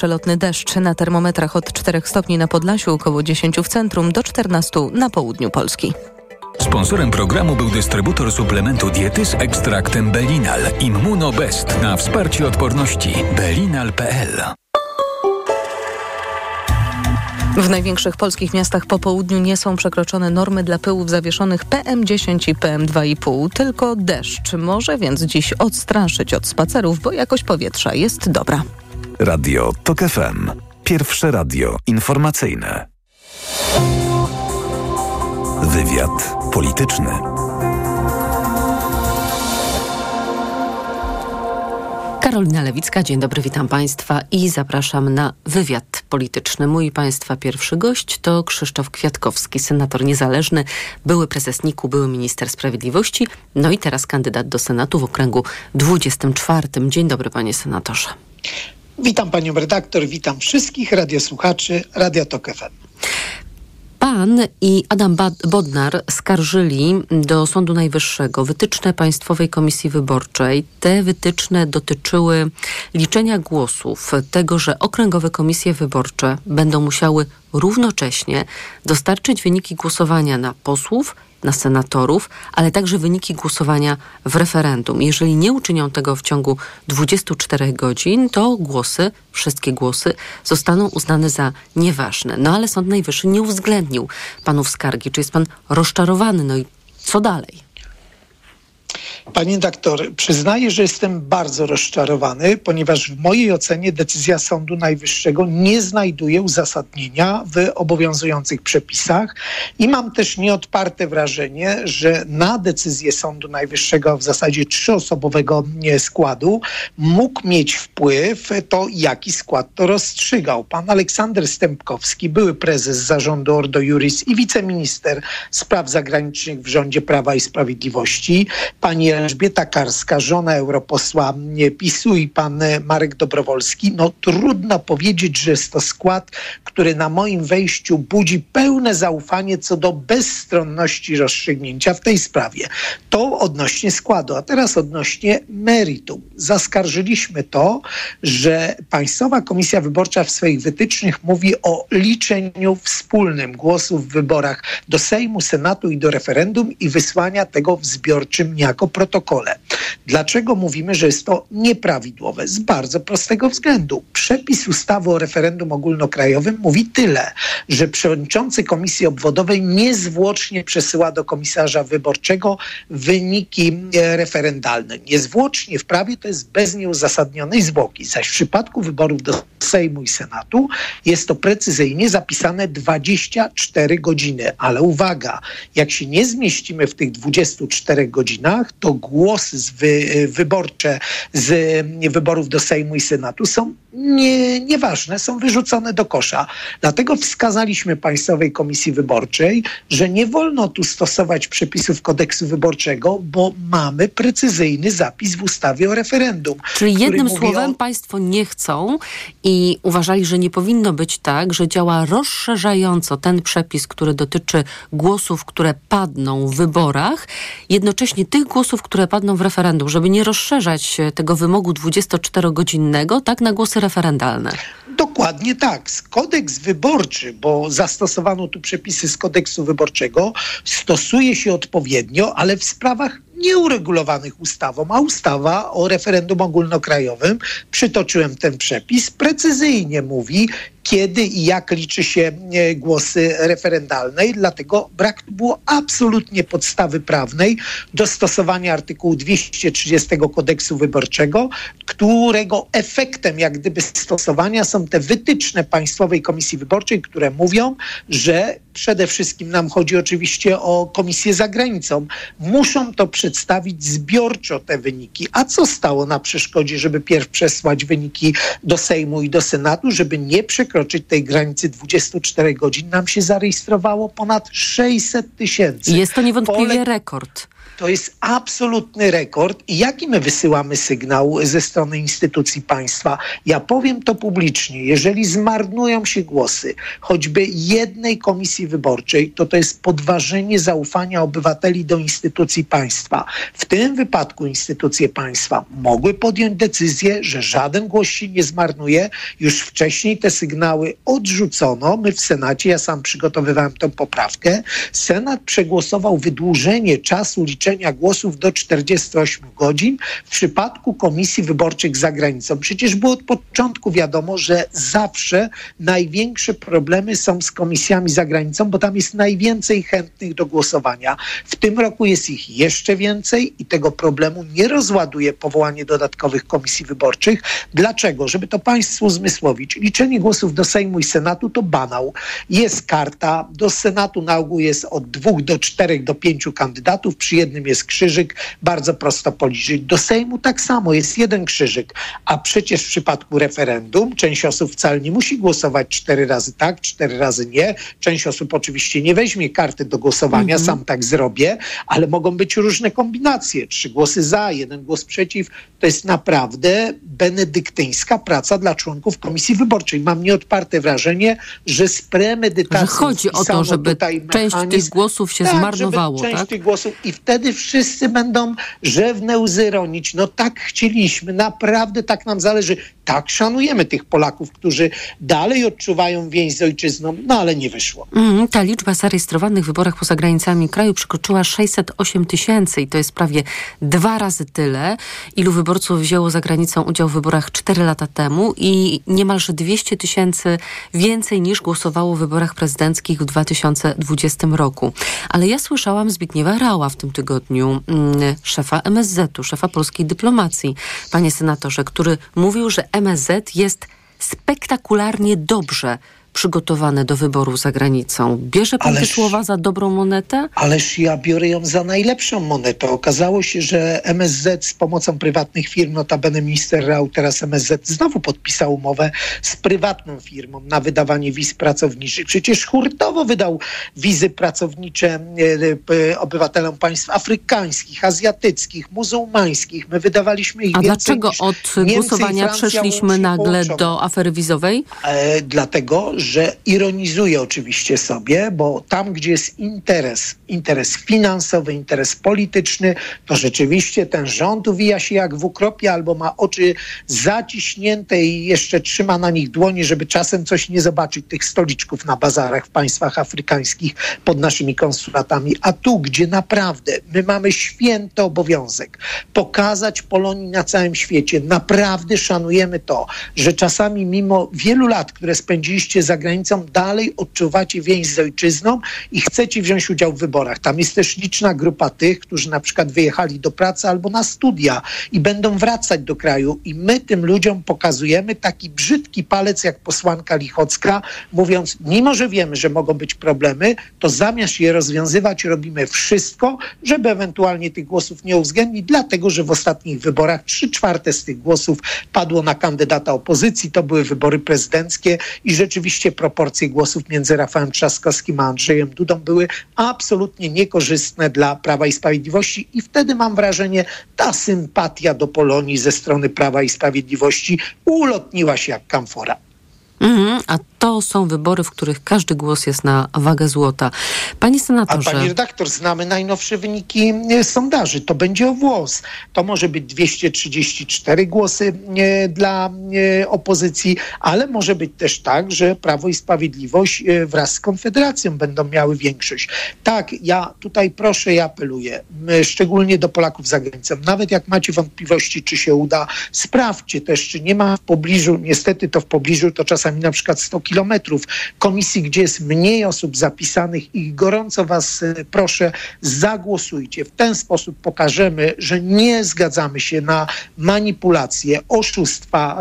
Przelotny deszcz na termometrach od 4 stopni na Podlasiu, około 10 w centrum, do 14 na południu Polski. Sponsorem programu był dystrybutor suplementu diety z ekstraktem Belinal Immunobest na wsparcie odporności belinal.pl. W największych polskich miastach po południu nie są przekroczone normy dla pyłów zawieszonych PM10 i PM2,5. Tylko deszcz może więc dziś odstraszyć od spacerów, bo jakość powietrza jest dobra. Radio TOK FM. Pierwsze radio informacyjne. Wywiad polityczny. Karolina Lewicka, dzień dobry, witam Państwa i zapraszam na wywiad polityczny. Mój Państwa pierwszy gość to Krzysztof Kwiatkowski, senator niezależny, były prezes NIK-u, były minister sprawiedliwości, no i teraz kandydat do Senatu w okręgu 24. Dzień dobry, panie senatorze. Witam panią redaktor, witam wszystkich radiosłuchaczy Radia Tok FM. Pan i Adam Bodnar skarżyli do Sądu Najwyższego wytyczne Państwowej Komisji Wyborczej. Te wytyczne dotyczyły liczenia głosów, tego, że okręgowe komisje wyborcze będą musiały równocześnie dostarczyć wyniki głosowania na posłów, na senatorów, ale także wyniki głosowania w referendum. Jeżeli nie uczynią tego w ciągu 24 godzin, to głosy, wszystkie głosy zostaną uznane za nieważne. No ale Sąd Najwyższy nie uwzględnił panów skargi. Czy jest pan rozczarowany? No i co dalej? Panie doktor, przyznaję, że jestem bardzo rozczarowany, ponieważ w mojej ocenie decyzja Sądu Najwyższego nie znajduje uzasadnienia w obowiązujących przepisach i mam też nieodparte wrażenie, że na decyzję Sądu Najwyższego w zasadzie trzyosobowego składu mógł mieć wpływ to, jaki skład to rozstrzygał. Pan Aleksander Stępkowski, były prezes zarządu Ordo Juris i wiceminister spraw zagranicznych w rządzie Prawa i Sprawiedliwości, pani Elżbieta Karska, żona europosła PiSu i pan Marek Dobrowolski, no trudno powiedzieć, że jest to skład, który na moim wejściu budzi pełne zaufanie co do bezstronności rozstrzygnięcia w tej sprawie. To odnośnie składu, a teraz odnośnie meritum. Zaskarżyliśmy to, że Państwowa Komisja Wyborcza w swoich wytycznych mówi o liczeniu wspólnym głosów w wyborach do Sejmu, Senatu i do referendum i wysłania tego w zbiorczym niejako protokole. Dlaczego mówimy, że jest to nieprawidłowe? Z bardzo prostego względu. Przepis ustawy o referendum ogólnokrajowym mówi tyle, że przewodniczący komisji obwodowej niezwłocznie przesyła do komisarza wyborczego wyniki e, referendalne. Niezwłocznie w prawie to jest bez nieuzasadnionej zwłoki. Zaś w przypadku wyborów do Sejmu i Senatu jest to precyzyjnie zapisane 24 godziny. Ale uwaga, jak się nie zmieścimy w tych 24 godzinach, to głosy z wy, wyborcze z wyborów do Sejmu i Senatu są nie, nieważne, są wyrzucone do kosza. Dlatego wskazaliśmy Państwowej Komisji Wyborczej, że nie wolno tu stosować przepisów kodeksu wyborczego, bo mamy precyzyjny zapis w ustawie o referendum. Czyli jednym słowem o... Państwo nie chcą i uważali, że nie powinno być tak, że działa rozszerzająco ten przepis, który dotyczy głosów, które padną w wyborach, jednocześnie tych głosów, które padną w referendum, żeby nie rozszerzać tego wymogu 24-godzinnego, tak na głosy referendalne. Dokładnie tak. Kodeks wyborczy, bo zastosowano tu przepisy z kodeksu wyborczego, stosuje się odpowiednio, ale w sprawach nieuregulowanych ustawą, a ustawa o referendum ogólnokrajowym, przytoczyłem ten przepis, precyzyjnie mówi, kiedy i jak liczy się e, głosy referendalne i dlatego brak było absolutnie podstawy prawnej do stosowania artykułu 230 kodeksu wyborczego, którego efektem jak gdyby stosowania są te wytyczne Państwowej Komisji Wyborczej, które mówią, że przede wszystkim nam chodzi oczywiście o komisję za granicą, muszą to przedstawić zbiorczo te wyniki. A co stało na przeszkodzie, żeby pierw przesłać wyniki do Sejmu i do Senatu, żeby nie przekroczyć tej granicy 24 godzin? Nam się zarejestrowało ponad 600 tysięcy. Jest to niewątpliwie Pole... rekord. To jest absolutny rekord. I jaki my wysyłamy sygnał ze strony instytucji państwa? Ja powiem to publicznie. Jeżeli zmarnują się głosy choćby jednej komisji wyborczej, to to jest podważenie zaufania obywateli do instytucji państwa. W tym wypadku instytucje państwa mogły podjąć decyzję, że żaden głos się nie zmarnuje. Już wcześniej te sygnały odrzucono. My w Senacie, ja sam przygotowywałem tą poprawkę. Senat przegłosował wydłużenie czasu liczenia głosów do 48 godzin w przypadku komisji wyborczych za granicą. Przecież było od początku wiadomo, że zawsze największe problemy są z komisjami za granicą, bo tam jest najwięcej chętnych do głosowania. W tym roku jest ich jeszcze więcej i tego problemu nie rozładuje powołanie dodatkowych komisji wyborczych. Dlaczego? Żeby to Państwu uzmysłowić. Liczenie głosów do Sejmu i Senatu to banał. Jest karta, do Senatu na ogół jest od dwóch do czterech do pięciu kandydatów, przy jednym jest krzyżyk, bardzo prosto policzyć. Do Sejmu tak samo, jest jeden krzyżyk, a przecież w przypadku referendum część osób wcale nie musi głosować cztery razy tak, cztery razy nie. Część osób oczywiście nie weźmie karty do głosowania, mhm. sam tak zrobię, ale mogą być różne kombinacje. Trzy głosy za, jeden głos przeciw. To jest naprawdę benedyktyńska praca dla członków Komisji Wyborczej. Mam nieodparte wrażenie, że z premedytacją... Że chodzi o to, żeby część tych głosów się tak, zmarnowało, część tak? tych głosów i wtedy wszyscy będą rzewne łzy ronić. No tak chcieliśmy, naprawdę tak nam zależy. Tak szanujemy tych Polaków, którzy dalej odczuwają więź z ojczyzną, no ale nie wyszło. Mm, ta liczba zarejestrowanych w wyborach poza granicami kraju przekroczyła 608 tysięcy i to jest prawie dwa razy tyle, ilu wyborców wzięło za granicą udział w wyborach 4 lata temu i niemalże 200 tysięcy więcej niż głosowało w wyborach prezydenckich w 2020 roku. Ale ja słyszałam Zbigniewa Rała w tym tygodniu, mm, szefa MSZ-u, szefa polskiej dyplomacji, panie senatorze, który mówił, że MSZ jest spektakularnie dobrze przygotowane do wyborów za granicą. Bierze pan ależ, te słowa za dobrą monetę? Ależ ja biorę ją za najlepszą monetę. Okazało się, że MSZ z pomocą prywatnych firm, notabene minister Rał, teraz MSZ znowu podpisał umowę z prywatną firmą na wydawanie wiz pracowniczych. Przecież hurtowo wydał wizy pracownicze e, e, obywatelom państw afrykańskich, azjatyckich, muzułmańskich. My wydawaliśmy ich A dlaczego od Niemcy głosowania przeszliśmy nagle do afery wizowej? E, dlatego, że ironizuje oczywiście sobie, bo tam, gdzie jest interes, interes finansowy, interes polityczny, to rzeczywiście ten rząd uwija się jak w ukropie albo ma oczy zaciśnięte i jeszcze trzyma na nich dłonie, żeby czasem coś nie zobaczyć, tych stoliczków na bazarach w państwach afrykańskich pod naszymi konsulatami. A tu, gdzie naprawdę my mamy święty obowiązek pokazać Polonii na całym świecie, naprawdę szanujemy to, że czasami mimo wielu lat, które spędziliście za granicą, dalej odczuwacie więź z ojczyzną i chcecie wziąć udział w wyborach. Tam jest też liczna grupa tych, którzy na przykład wyjechali do pracy albo na studia i będą wracać do kraju. I my tym ludziom pokazujemy taki brzydki palec, jak posłanka Lichocka, mówiąc, mimo że wiemy, że mogą być problemy, to zamiast je rozwiązywać, robimy wszystko, żeby ewentualnie tych głosów nie uwzględnić, dlatego że w ostatnich wyborach trzy czwarte z tych głosów padło na kandydata opozycji. To były wybory prezydenckie i rzeczywiście rzeczywiście proporcje głosów między Rafałem Trzaskowskim a Andrzejem Dudą były absolutnie niekorzystne dla Prawa i Sprawiedliwości i wtedy mam wrażenie, ta sympatia do Polonii ze strony Prawa i Sprawiedliwości ulotniła się jak kamfora. Mm, a to są wybory, w których każdy głos jest na wagę złota. Panie senatorze... A pani redaktor, znamy najnowsze wyniki e, sondaży. To będzie o włos. To może być 234 głosy e, dla e, opozycji, ale może być też tak, że Prawo i Sprawiedliwość wraz z Konfederacją będą miały większość. Tak, ja tutaj proszę i apeluję, szczególnie do Polaków za granicą. Nawet jak macie wątpliwości, czy się uda, sprawdźcie też, czy nie ma w pobliżu, niestety to w pobliżu to czasami na przykład 100 kilometrów komisji, gdzie jest mniej osób zapisanych i gorąco was e, proszę, zagłosujcie. W ten sposób pokażemy, że nie zgadzamy się na manipulacje, oszustwa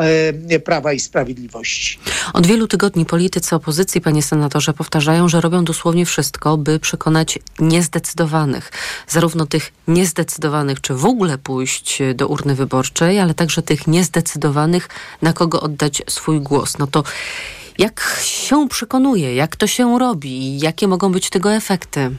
e, Prawa i Sprawiedliwości. Od wielu tygodni politycy opozycji, panie senatorze, powtarzają, że robią dosłownie wszystko, by przekonać niezdecydowanych. Zarówno tych niezdecydowanych, czy w ogóle pójść do urny wyborczej, ale także tych niezdecydowanych, na kogo oddać swój głos. No to jak się przekonuje, jak to się robi i jakie mogą być tego efekty?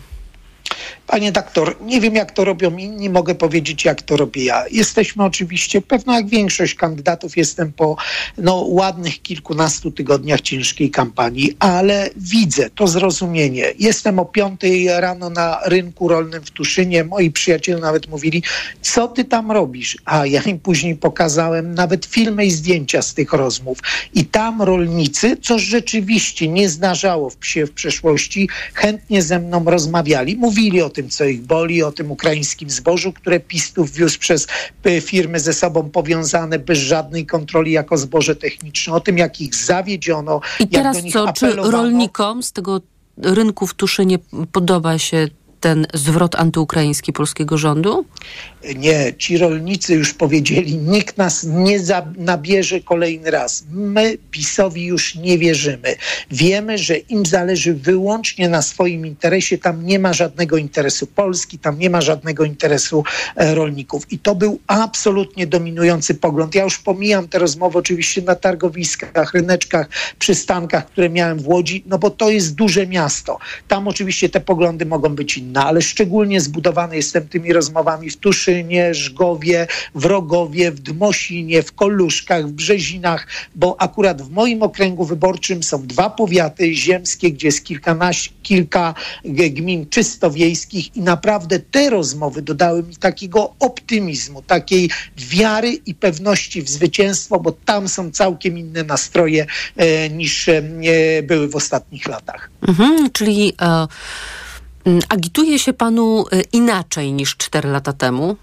Panie doktor, nie wiem jak to robią inni, mogę powiedzieć jak to robię ja. Jesteśmy oczywiście, pewno jak większość kandydatów, jestem po no, ładnych kilkunastu tygodniach ciężkiej kampanii, ale widzę to zrozumienie. Jestem o piątej rano na rynku rolnym w Tuszynie. Moi przyjaciele nawet mówili, co ty tam robisz? A ja im później pokazałem nawet filmy i zdjęcia z tych rozmów. I tam rolnicy, co rzeczywiście nie zdarzało się w przeszłości, chętnie ze mną rozmawiali. Mówili o tym, co ich boli, o tym ukraińskim zbożu, które PiStów wiózł przez e, firmy ze sobą powiązane bez żadnej kontroli jako zboże techniczne, o tym, jak ich zawiedziono. I teraz co, czy rolnikom z tego rynku w Tuszynie podoba się ten zwrot antyukraiński polskiego rządu? Nie, ci rolnicy już powiedzieli, nikt nas nie nabierze kolejny raz. My PiSowi już nie wierzymy. Wiemy, że im zależy wyłącznie na swoim interesie. Tam nie ma żadnego interesu Polski, tam nie ma żadnego interesu e, rolników. I to był absolutnie dominujący pogląd. Ja już pomijam te rozmowy oczywiście na targowiskach, ryneczkach, przystankach, które miałem w Łodzi, no bo to jest duże miasto. Tam oczywiście te poglądy mogą być inne, ale szczególnie zbudowany jestem tymi rozmowami w Tuszynie, Żgowie, w Rogowie, w Dmosinie, w Koluszkach, w Brzezinach, bo akurat w moim okręgu wyborczym są dwa powiaty ziemskie, gdzie jest kilkanaście, kilka gmin czysto wiejskich i naprawdę te rozmowy dodały mi takiego optymizmu, takiej wiary i pewności w zwycięstwo, bo tam są całkiem inne nastroje e, niż e, były w ostatnich latach. Mhm, czyli e, agituje się panu e, inaczej niż cztery lata temu?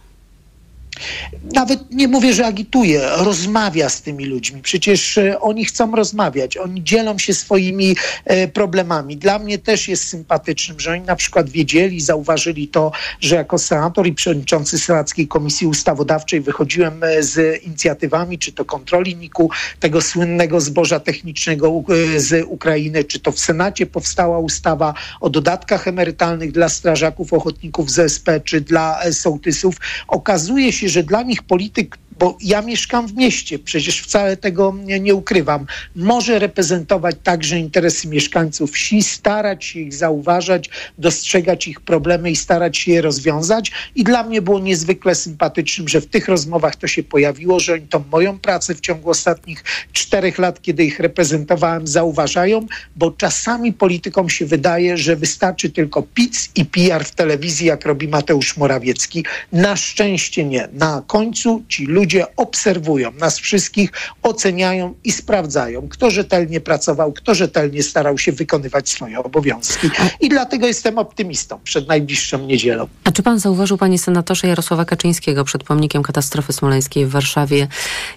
Nawet nie mówię, że agituje, rozmawia z tymi ludźmi. Przecież e, oni chcą rozmawiać, oni dzielą się swoimi e, problemami. Dla mnie też jest sympatycznym, że oni na przykład wiedzieli, zauważyli to, że jako senator i przewodniczący Senackiej Komisji Ustawodawczej wychodziłem e, z inicjatywami, czy to kontroli NIK-u, tego słynnego zboża technicznego z Ukrainy, czy to w Senacie powstała ustawa o dodatkach emerytalnych dla strażaków, ochotników z SP, czy dla sołtysów. Okazuje się, że dla nich polityk bo ja mieszkam w mieście, przecież wcale tego nie, nie, ukrywam. Może reprezentować także interesy mieszkańców wsi, starać się ich zauważać, dostrzegać ich problemy i starać się je rozwiązać. I dla mnie było niezwykle sympatycznym, że w tych rozmowach to się pojawiło, że oni tą moją pracę w ciągu ostatnich czterech lat, kiedy ich reprezentowałem, zauważają, bo czasami politykom się wydaje, że wystarczy tylko pic i PR w telewizji, jak robi Mateusz Morawiecki. Na szczęście nie. Na końcu ci ludzie ludzie obserwują nas wszystkich, oceniają i sprawdzają, kto rzetelnie pracował, kto rzetelnie starał się wykonywać swoje obowiązki. I dlatego jestem optymistą przed najbliższą niedzielą. A czy pan zauważył, panie senatorze Jarosława Kaczyńskiego przed pomnikiem katastrofy smoleńskiej w Warszawie?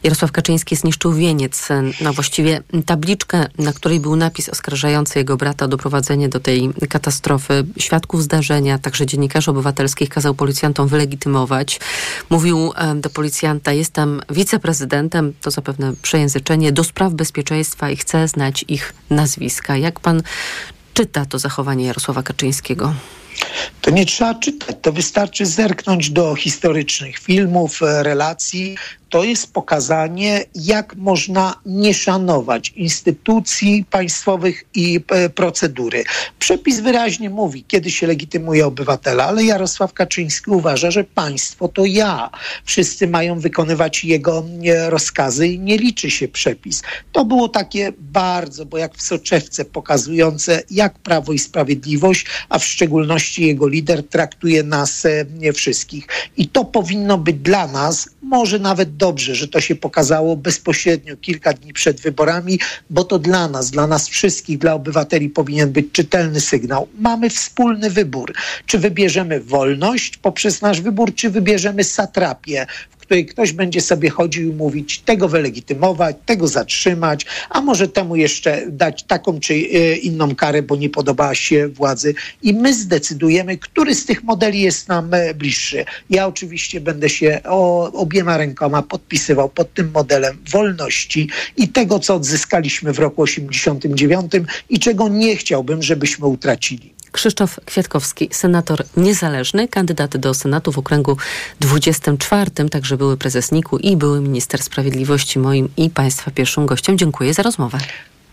Jarosław Kaczyński zniszczył wieniec, no właściwie tabliczkę, na której był napis oskarżający jego brata o doprowadzenie do tej katastrofy. Świadków zdarzenia, także dziennikarzy obywatelskich kazał policjantom wylegitymować. Mówił do policjanta, jest tam wiceprezydentem, to zapewne przejęzyczenie, do spraw bezpieczeństwa i chce znać ich nazwiska. Jak pan czyta to zachowanie Jarosława Kaczyńskiego? To nie trzeba czytać, to wystarczy zerknąć do historycznych filmów, relacji, to jest pokazanie, jak można nie szanować instytucji państwowych i e, procedury. Przepis wyraźnie mówi, kiedy się legitymuje obywatela, ale Jarosław Kaczyński uważa, że państwo to ja. Wszyscy mają wykonywać jego e, rozkazy i nie liczy się przepis. To było takie bardzo, bo jak w soczewce pokazujące, jak Prawo i Sprawiedliwość, a w szczególności jego lider traktuje nas e, nie wszystkich. I to powinno być dla nas, może nawet dobrze, że to się pokazało bezpośrednio kilka dni przed wyborami, bo to dla nas, dla nas wszystkich, dla obywateli powinien być czytelny sygnał. Mamy wspólny wybór. Czy wybierzemy wolność poprzez nasz wybór, czy wybierzemy satrapię, której ktoś będzie sobie chodził i mówić, tego wylegitymować, tego zatrzymać, a może temu jeszcze dać taką czy e, inną karę, bo nie podoba się władzy. I my zdecydujemy, który z tych modeli jest nam e, bliższy. Ja oczywiście będę się o, obiema rękoma podpisywał pod tym modelem wolności i tego, co odzyskaliśmy w roku 89 i czego nie chciałbym, żebyśmy utracili. Krzysztof Kwiatkowski, senator niezależny, kandydat do Senatu w okręgu 24, także były prezes NIK-u i były minister sprawiedliwości moim i Państwa pierwszym gościem. Dziękuję za rozmowę.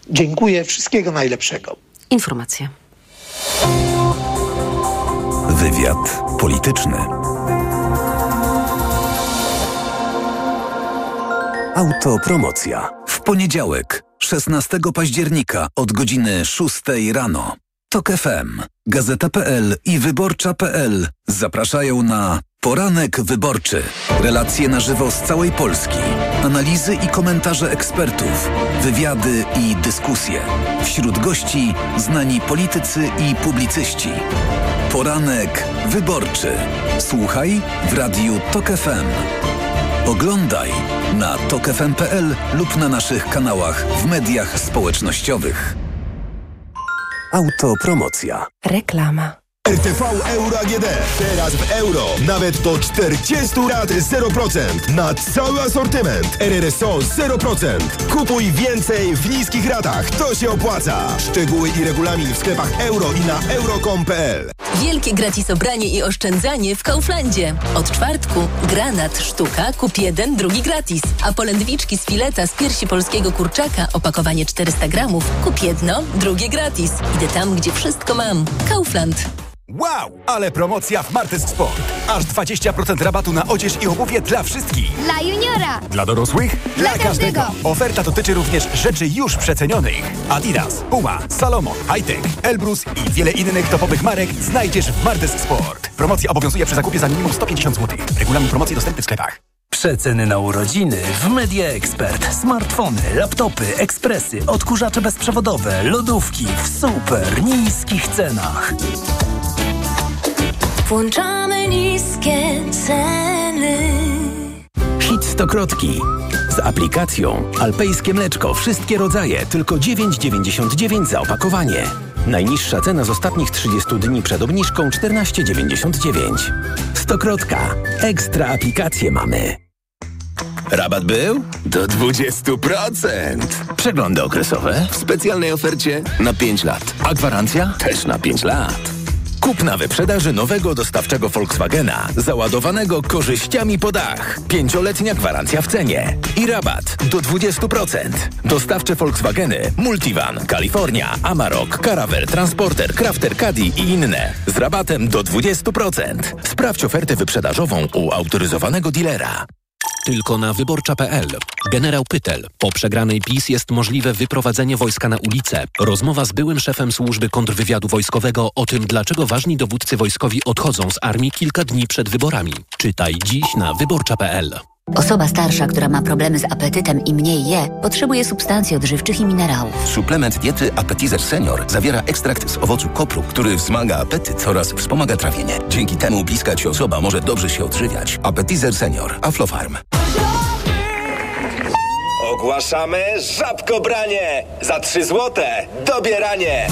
Dziękuję, wszystkiego najlepszego. Informacje. Wywiad polityczny. Autopromocja. W poniedziałek, 16 października od godziny 6 rano. TOK FM, Gazeta.pl i Wyborcza.pl zapraszają na Poranek Wyborczy. Relacje na żywo z całej Polski. Analizy i komentarze ekspertów. Wywiady i dyskusje. Wśród gości znani politycy i publicyści. Poranek Wyborczy. Słuchaj w Radiu TOK FM. Oglądaj na tokefm.pl lub na naszych kanałach w mediach społecznościowych. Autopromocja. Reklama. RTV Euro AGD. Teraz w euro. Nawet do 40 lat 0%. Na cały asortyment. RRSO 0%. Kupuj więcej w niskich ratach. To się opłaca. Szczegóły i regulamin w sklepach euro i na euro.com.pl Wielkie gratis obranie i oszczędzanie w Kauflandzie. Od czwartku granat sztuka kup jeden, drugi gratis. A polędwiczki z fileta z piersi polskiego kurczaka opakowanie 400 gramów kup jedno, drugie gratis. Idę tam, gdzie wszystko mam. Kaufland. Wow, ale promocja w Martes Sport. Aż 20% rabatu na odzież i obuwie dla wszystkich. Dla juniora. Dla dorosłych? Dla każdego. Oferta dotyczy również rzeczy już przecenionych. Adidas, Puma, Salomon, Hightech, Elbrus i wiele innych topowych marek znajdziesz w Martes Sport. Promocja obowiązuje przy zakupie za minimum 150 zł. Regulamin promocji dostępny w sklepach. Przeceny na urodziny w Media Expert. Smartfony, laptopy, ekspresy, odkurzacze bezprzewodowe, lodówki w super niskich cenach. Włączamy niskie ceny. Hit Stokrotki. Z aplikacją Alpejskie Mleczko. Wszystkie rodzaje. Tylko 9,99 za opakowanie. Najniższa cena z ostatnich 30 dni przed obniżką 14,99. Stokrotka. Ekstra aplikacje mamy. Rabat był? Do 20%. Przeglądy okresowe w specjalnej ofercie na 5 lat. A gwarancja też na 5 lat. Kup na wyprzedaży nowego dostawczego Volkswagena, załadowanego korzyściami po dach. Pięcioletnia gwarancja w cenie i rabat do 20%. Dostawcze Volkswageny, Multivan, Kalifornia, Amarok, Caravel, Transporter, Crafter Caddy i inne. Z rabatem do 20%. Sprawdź ofertę wyprzedażową u autoryzowanego dealera. Tylko na wyborcza.pl. Generał Pytel. Po przegranej PiS jest możliwe wyprowadzenie wojska na ulicę. Rozmowa z byłym szefem służby kontrwywiadu wojskowego o tym, dlaczego ważni dowódcy wojskowi odchodzą z armii kilka dni przed wyborami. Czytaj dziś na wyborcza.pl. Osoba starsza, która ma problemy z apetytem i mniej je, potrzebuje substancji odżywczych i minerałów. Suplement diety Appetizer Senior zawiera ekstrakt z owocu kopru, który wzmaga apetyt oraz wspomaga trawienie. Dzięki temu bliska Ci osoba może dobrze się odżywiać. Appetizer Senior. Aflofarm. Ogłaszamy żabkobranie! Za 3 złote dobieranie!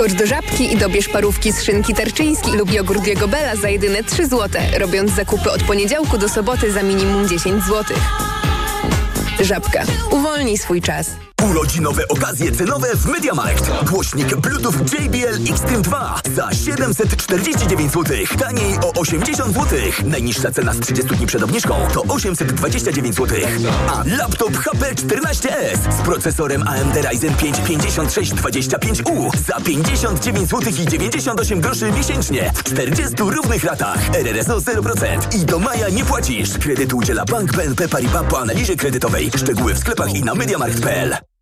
Skocz do Żabki i dobierz parówki z szynki tarczyński lub jogurt Diego Bella za jedyne 3 zł, robiąc zakupy od poniedziałku do soboty za minimum 10 zł. Żabka. Uwolnij swój czas. Urodzinowe okazje cenowe w MediaMarkt. Głośnik Bluetooth JBL Xtreme 2 za 749 zł. Taniej o 80 zł. Najniższa cena z 30 dni przed obniżką to 829 zł. A laptop HP 14S z procesorem AMD Ryzen 5 5625U za 59 zł i 98 groszy miesięcznie w 40 równych ratach. RRSO 0% i do maja nie płacisz. Kredyt udziela Bank BNP Paribas po analizie kredytowej. Szczegóły w sklepach i na mediamarkt.pl.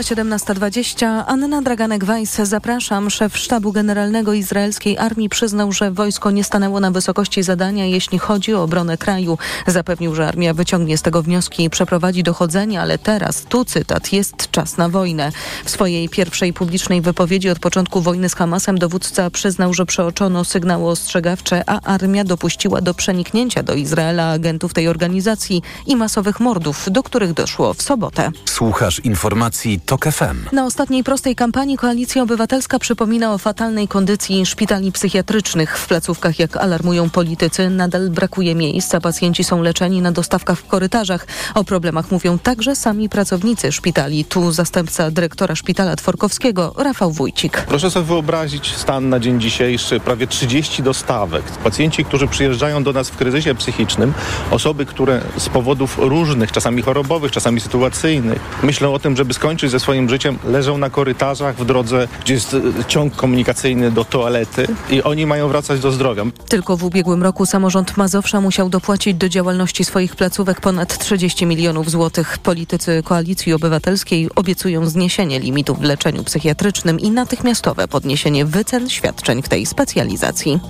Minęła 17.20. Anna Draganek-Weiss, zapraszam. Szef Sztabu Generalnego Izraelskiej Armii przyznał, że wojsko nie stanęło na wysokości zadania, jeśli chodzi o obronę kraju. Zapewnił, że armia wyciągnie z tego wnioski i przeprowadzi dochodzenie, ale teraz, tu cytat, jest czas na wojnę. W swojej pierwszej publicznej wypowiedzi od początku wojny z Hamasem dowódca przyznał, że przeoczono sygnały ostrzegawcze, a armia dopuściła do przeniknięcia do Izraela agentów tej organizacji i masowych mordów, do których doszło w sobotę. Słuchasz informacji TOK FM. Na ostatniej prostej kampanii Koalicja Obywatelska przypomina o fatalnej kondycji szpitali psychiatrycznych. W placówkach, jak alarmują politycy, nadal brakuje miejsc, a pacjenci są leczeni na dostawkach w korytarzach. O problemach mówią także sami pracownicy szpitali. Tu zastępca dyrektora szpitala Tworkowskiego, Rafał Wójcik. Proszę sobie wyobrazić stan na dzień dzisiejszy, prawie 30 dostawek. Pacjenci, którzy przyjeżdżają do nas w kryzysie psychicznym, osoby, które z powodów różnych, czasami chorobowych, czasami sytuacyjnych, myślą o tym, żeby skończyć ze swoim życiem, leżą na korytarzach w drodze, gdzie jest e, ciąg komunikacyjny do toalety i oni mają wracać do zdrowia. Tylko w ubiegłym roku samorząd Mazowsza musiał dopłacić do działalności swoich placówek ponad 30 milionów złotych. Politycy Koalicji Obywatelskiej obiecują zniesienie limitów w leczeniu psychiatrycznym i natychmiastowe podniesienie wycen świadczeń w tej specjalizacji.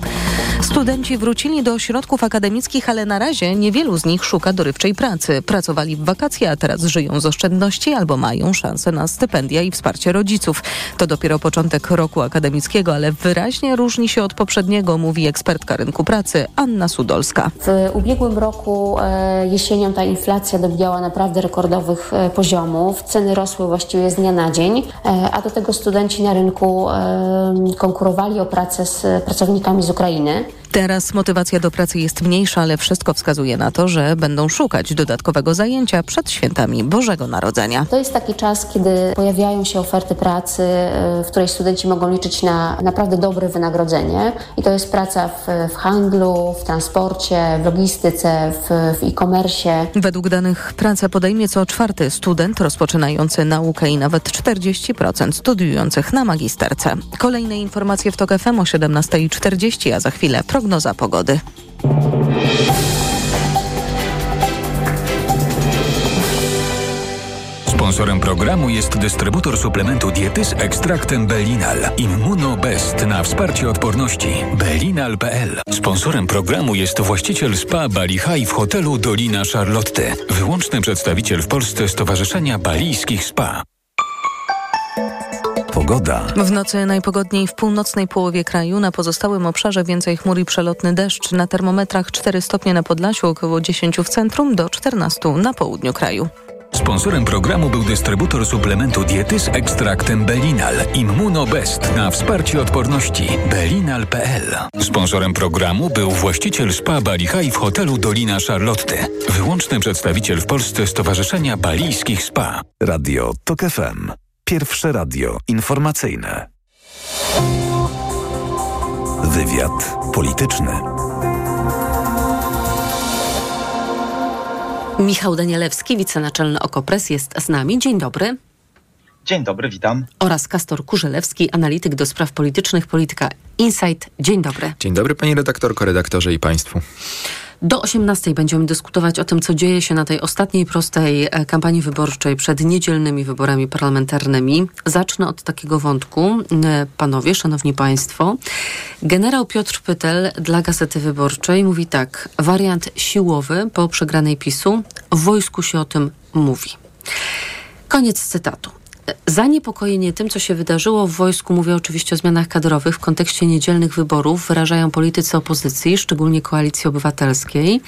Studenci wrócili do ośrodków akademickich, ale na razie niewielu z nich szuka dorywczej pracy. Pracowali w wakacje, a teraz żyją z oszczędności albo mają szansę na stypendia i wsparcie rodziców. To dopiero początek roku akademickiego, ale wyraźnie różni się od poprzedniego, mówi ekspertka rynku pracy Anna Sudolska. W ubiegłym roku e, jesienią ta inflacja dobijała naprawdę rekordowych e, poziomów. Ceny rosły właściwie z dnia na dzień, e, a do tego studenci na rynku konkurowali o pracę z pracownikami z Ukrainy. Teraz motywacja do pracy jest mniejsza, ale wszystko wskazuje na to, że będą szukać dodatkowego zajęcia przed świętami Bożego Narodzenia. To jest taki czas, kiedy pojawiają się oferty pracy, w której studenci mogą liczyć na naprawdę dobre wynagrodzenie. I to jest praca w, w handlu, w transporcie, w logistyce, w, w e-commerce. Według danych pracę podejmie co czwarty student rozpoczynający naukę i nawet 40% studiujących na magisterce. Kolejne informacje w TOK FM o 17.40, a za chwilę prognoza pogody. Sponsorem programu jest dystrybutor suplementu diety z ekstraktem Belinal Immunobest na wsparcie odporności belinal.pl. Sponsorem programu jest właściciel spa Bali High w hotelu Dolina Charlotte. Wyłączny przedstawiciel w Polsce Stowarzyszenia Balijskich Spa. Pogoda. W nocy najpogodniej w północnej połowie kraju, na pozostałym obszarze więcej chmur i przelotny deszcz. Na termometrach 4 stopnie na Podlasiu, około 10 w centrum, do 14 na południu kraju. Sponsorem programu był dystrybutor suplementu diety z ekstraktem Belinal Immunobest na wsparcie odporności belinal.pl. Sponsorem programu był właściciel spa Bali High w hotelu Dolina Charlotte. Wyłączny przedstawiciel w Polsce Stowarzyszenia Balijskich Spa. Radio TOK FM. Pierwsze radio informacyjne. Wywiad polityczny. Michał Danielewski, wicenaczelny Okopres jest z nami. Dzień dobry. Dzień dobry, witam. Oraz Kastor Kurzelewski, analityk do spraw politycznych, Polityka Insight. Dzień dobry. Dzień dobry pani redaktorko, redaktorze i państwu. Do 18 będziemy dyskutować o tym, co dzieje się na tej ostatniej prostej e, kampanii wyborczej przed niedzielnymi wyborami parlamentarnymi. Zacznę od takiego wątku. E, Panowie, szanowni państwo, generał Piotr Pytel dla Gazety Wyborczej mówi tak. Wariant siłowy po przegranej PiSu. W wojsku się o tym mówi. Koniec cytatu. Zaniepokojenie tym, co się wydarzyło w wojsku, mówię oczywiście o zmianach kadrowych w kontekście niedzielnych wyborów, wyrażają politycy opozycji, szczególnie koalicji obywatelskiej.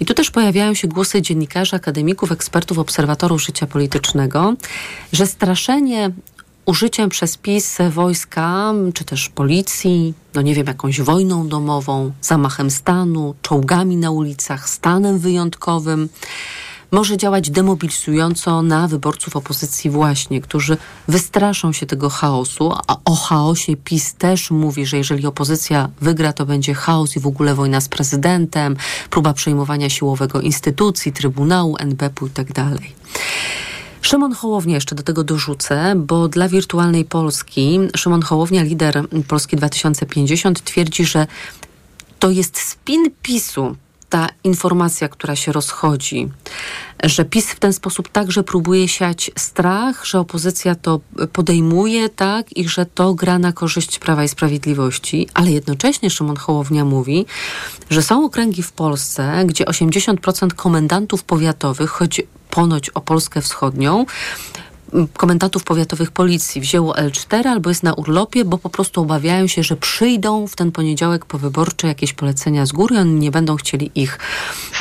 I tu też pojawiają się głosy dziennikarzy, akademików, ekspertów, obserwatorów życia politycznego, że straszenie użyciem przez PiS wojska, czy też policji, no nie wiem, jakąś wojną domową, zamachem stanu, czołgami na ulicach, stanem wyjątkowym, może działać demobilizująco na wyborców opozycji właśnie, którzy wystraszą się tego chaosu, a o chaosie PiS też mówi, że jeżeli opozycja wygra, to będzie chaos i w ogóle wojna z prezydentem, próba przejmowania siłowego instytucji, Trybunału, NBP-u i tak. Szymon Hołownia jeszcze do tego dorzucę, bo dla wirtualnej Polski Szymon Hołownia, lider Polski 2050, twierdzi, że to jest spin PiSu, ta informacja, która się rozchodzi, że PiS w ten sposób także próbuje siać strach, że opozycja to podejmuje, tak, i że to gra na korzyść Prawa i Sprawiedliwości, ale jednocześnie Szymon Hołownia mówi, że są okręgi w Polsce, gdzie 80% komendantów powiatowych, choć ponoć o Polskę Wschodnią, komendantów powiatowych policji wzięło L4 albo jest na urlopie, bo po prostu obawiają się, że przyjdą w ten poniedziałek powyborcze jakieś polecenia z góry, oni nie będą chcieli ich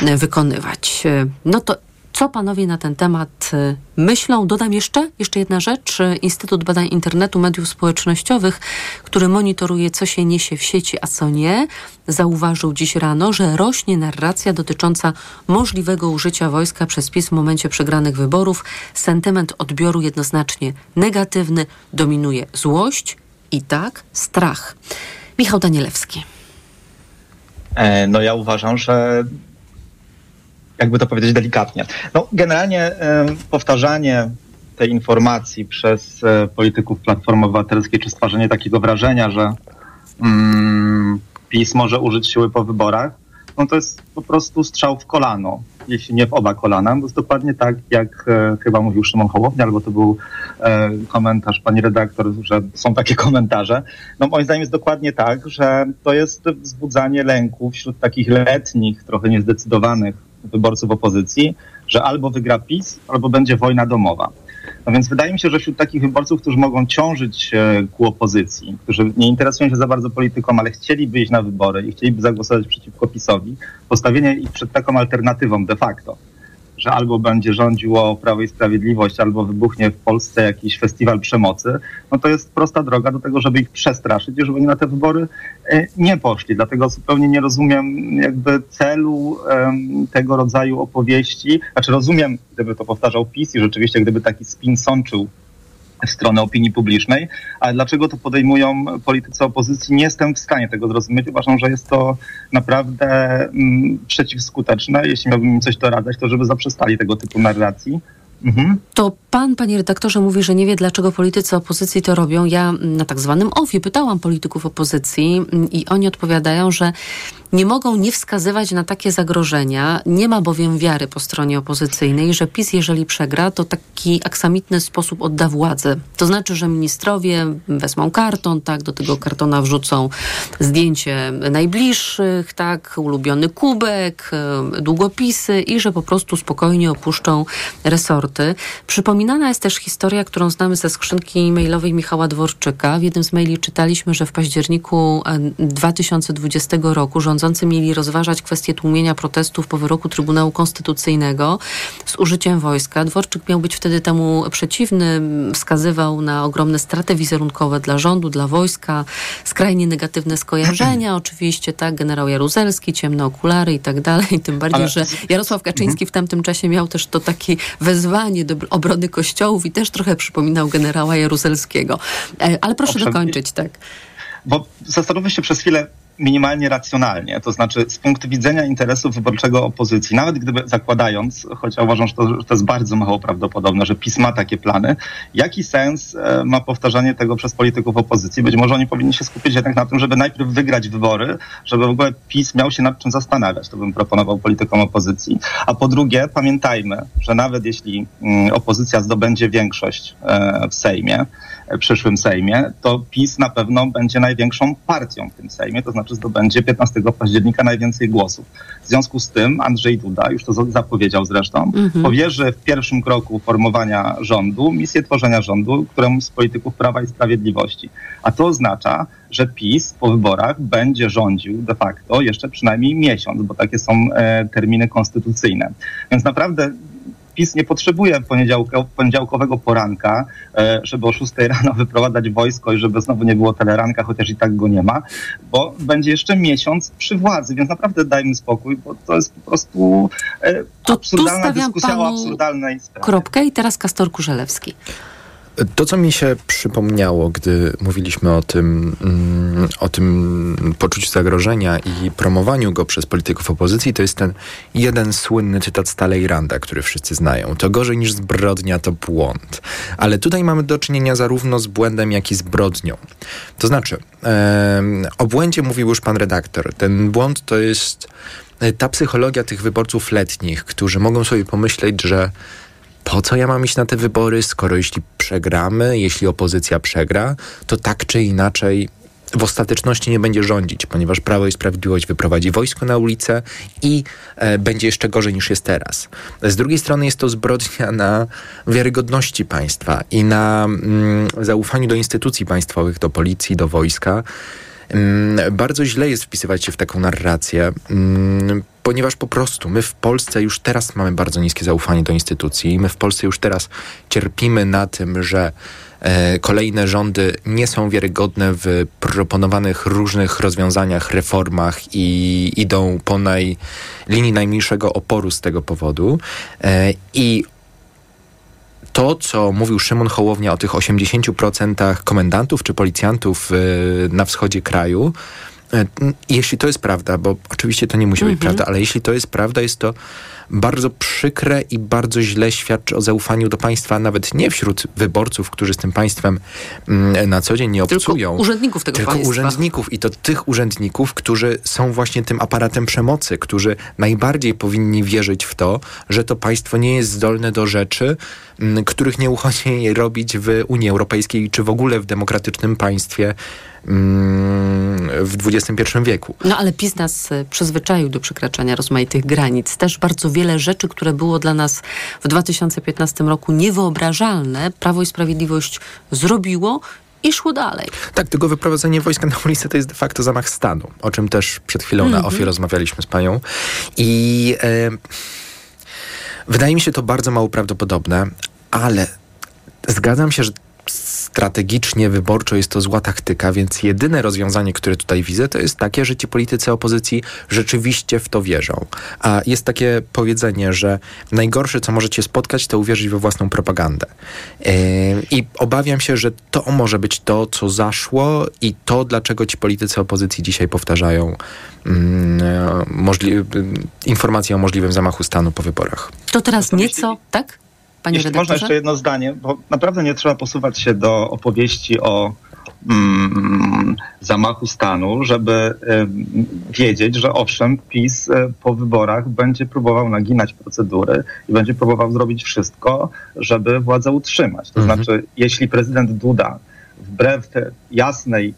e, wykonywać. E, No to Co panowie na ten temat y, myślą? Dodam jeszcze, jeszcze jedna rzecz. Instytut Badań Internetu, Mediów Społecznościowych, który monitoruje, co się niesie w sieci, a co nie, zauważył dziś rano, że rośnie narracja dotycząca możliwego użycia wojska przez PiS w momencie przegranych wyborów. Sentyment odbioru jednoznacznie negatywny, dominuje złość i tak strach. Michał Danielewski. E, no ja uważam, że jakby to powiedzieć delikatnie. No generalnie powtarzanie tej informacji przez e, polityków Platformy Obywatelskiej, czy stwarzanie takiego wrażenia, że mm, PiS może użyć siły po wyborach, no to jest po prostu strzał w kolano, jeśli nie w oba kolana. To jest dokładnie tak, jak e, chyba mówił Szymon Hołownia, albo to był e, komentarz pani redaktor, że są takie komentarze. No moim zdaniem jest dokładnie tak, że to jest wzbudzanie lęku wśród takich letnich, trochę niezdecydowanych wyborców opozycji, że albo wygra PiS, albo będzie wojna domowa. No więc wydaje mi się, że wśród takich wyborców, którzy mogą ciążyć ku opozycji, którzy nie interesują się za bardzo polityką, ale chcieliby iść na wybory i chcieliby zagłosować przeciwko PiSowi, postawienie ich przed taką alternatywą de facto, że albo będzie rządziło Prawo i Sprawiedliwość, albo wybuchnie w Polsce jakiś festiwal przemocy, no to jest prosta droga do tego, żeby ich przestraszyć i żeby oni na te wybory e, nie poszli. Dlatego zupełnie nie rozumiem jakby celu um, tego rodzaju opowieści. Znaczy rozumiem, gdyby to powtarzał PiS i rzeczywiście gdyby taki spin sączył stronę opinii publicznej, ale dlaczego to podejmują politycy opozycji, nie jestem w stanie tego zrozumieć. Uważam, że jest to naprawdę mm, przeciwskuteczne. Jeśli miałbym im coś doradzać, to żeby zaprzestali tego typu narracji. Mhm. To pan, panie redaktorze, mówi, że nie wie, dlaczego politycy opozycji to robią. Ja na tak zwanym OFI pytałam polityków opozycji i oni odpowiadają, że nie mogą nie wskazywać na takie zagrożenia. Nie ma bowiem wiary po stronie opozycyjnej, że PiS, jeżeli przegra, to taki aksamitny sposób odda władzę. To znaczy, że ministrowie wezmą karton, tak, do tego kartona wrzucą zdjęcie najbliższych, tak, ulubiony kubek, długopisy i że po prostu spokojnie opuszczą resorty. Przypominana jest też historia, którą znamy ze skrzynki mailowej Michała Dworczyka. W jednym z maili czytaliśmy, że w październiku 2020 roku rząd rządzący mieli rozważać kwestię tłumienia protestów po wyroku Trybunału Konstytucyjnego z użyciem wojska. Dworczyk miał być wtedy temu przeciwny, wskazywał na ogromne straty wizerunkowe dla rządu, dla wojska, skrajnie negatywne skojarzenia, oczywiście, tak, generał Jaruzelski, ciemne okulary i tak dalej, tym bardziej, Ale... że Jarosław Kaczyński w tamtym czasie miał też to takie wezwanie do obrony kościołów i też trochę przypominał generała Jaruzelskiego. E, ale proszę Owszem. dokończyć, tak. Bo zastanówmy się przez chwilę, minimalnie racjonalnie, to znaczy z punktu widzenia interesu wyborczego opozycji, nawet gdyby zakładając, choć uważam, że to, że to jest bardzo mało prawdopodobne, że PiS ma takie plany, jaki sens e, ma powtarzanie tego przez polityków opozycji? Być może oni powinni się skupić jednak na tym, żeby najpierw wygrać wybory, żeby w ogóle PiS miał się nad czym zastanawiać. To bym proponował politykom opozycji. A po drugie, pamiętajmy, że nawet jeśli mm, opozycja zdobędzie większość e, w Sejmie, przyszłym Sejmie, to PiS na pewno będzie największą partią w tym Sejmie, to znaczy zdobędzie 15 października najwięcej głosów. W związku z tym Andrzej Duda, już to zapowiedział zresztą, mhm. powierzy w pierwszym kroku formowania rządu misję tworzenia rządu któremuś z polityków Prawa i Sprawiedliwości. A to oznacza, że PiS po wyborach będzie rządził de facto jeszcze przynajmniej miesiąc, bo takie są e, terminy konstytucyjne. Więc naprawdę PiS nie potrzebuje poniedziałkowego poranka, e, żeby o 6 rano wyprowadzać wojsko i żeby znowu nie było teleranka, chociaż i tak go nie ma, bo będzie jeszcze miesiąc przy władzy, więc naprawdę dajmy spokój, bo to jest po prostu e, to absurdalna dyskusja o absurdalnej sprawie. Kropkę i teraz Kastor Kurzelewski. To, co mi się przypomniało, gdy mówiliśmy o tym, mm, o tym poczuciu zagrożenia i promowaniu go przez polityków opozycji, to jest ten jeden słynny cytat Randa, który wszyscy znają. To gorzej niż zbrodnia, to błąd. Ale tutaj mamy do czynienia zarówno z błędem, jak i zbrodnią. To znaczy, o błędzie mówił już pan redaktor. Ten błąd to jest e, ta psychologia tych wyborców letnich, którzy mogą sobie pomyśleć, że po co ja mam iść na te wybory, skoro jeśli przegramy, jeśli opozycja przegra, to tak czy inaczej w ostateczności nie będzie rządzić, ponieważ Prawo i Sprawiedliwość wyprowadzi wojsko na ulicę i e, będzie jeszcze gorzej niż jest teraz. Z drugiej strony jest to zbrodnia na wiarygodności państwa i na mm, zaufaniu do instytucji państwowych, do policji, do wojska. Mm, bardzo źle jest wpisywać się w taką narrację. Mm, ponieważ po prostu my w Polsce już teraz mamy bardzo niskie zaufanie do instytucji. My w Polsce już teraz cierpimy na tym, że e, kolejne rządy nie są wiarygodne w proponowanych różnych rozwiązaniach, reformach i idą po naj, linii najmniejszego oporu z tego powodu. E, I to, co mówił Szymon Hołownia o tych 80% komendantów czy policjantów y, na wschodzie kraju, y, jeśli to jest prawda, bo oczywiście to nie musi być Mhm. prawda, ale jeśli to jest prawda, jest to bardzo przykre i bardzo źle świadczy o zaufaniu do państwa, nawet nie wśród wyborców, którzy z tym państwem mm, na co dzień nie Tylko obcują. urzędników tego Tylko państwa. urzędników i to tych urzędników, którzy są właśnie tym aparatem przemocy, którzy najbardziej powinni wierzyć w to, że to państwo nie jest zdolne do rzeczy, m, których nie uchodzi robić w Unii Europejskiej czy w ogóle w demokratycznym państwie mm, w XXI wieku. No ale PiS nas e, przyzwyczaił do przekraczania rozmaitych granic. Też bardzo wiele rzeczy, które było dla nas w 2015 roku niewyobrażalne, Prawo i Sprawiedliwość zrobiło i szło dalej. Tak, tylko wyprowadzenie wojska na ulicę to jest de facto zamach stanu, o czym też przed chwilą na Mhm. OFIE rozmawialiśmy z panią. I e, wydaje mi się to bardzo mało prawdopodobne, ale zgadzam się, że strategicznie, wyborczo jest to zła taktyka, więc jedyne rozwiązanie, które tutaj widzę, to jest takie, że ci politycy opozycji rzeczywiście w to wierzą. A jest takie powiedzenie, że najgorsze, co możecie spotkać, to uwierzyć we własną propagandę. Yy, I obawiam się, że to może być to, co zaszło i to, dlaczego ci politycy opozycji dzisiaj powtarzają e, możli- informacje o możliwym zamachu stanu po wyborach. To teraz nieco, tak? Panie Jeśli można jeszcze jedno zdanie, bo naprawdę nie trzeba posuwać się do opowieści o mm, zamachu stanu, żeby em, wiedzieć, że owszem, PiS e, po wyborach będzie próbował naginać procedury i będzie próbował zrobić wszystko, żeby władzę utrzymać. To znaczy, jeśli prezydent Duda wbrew te jasnej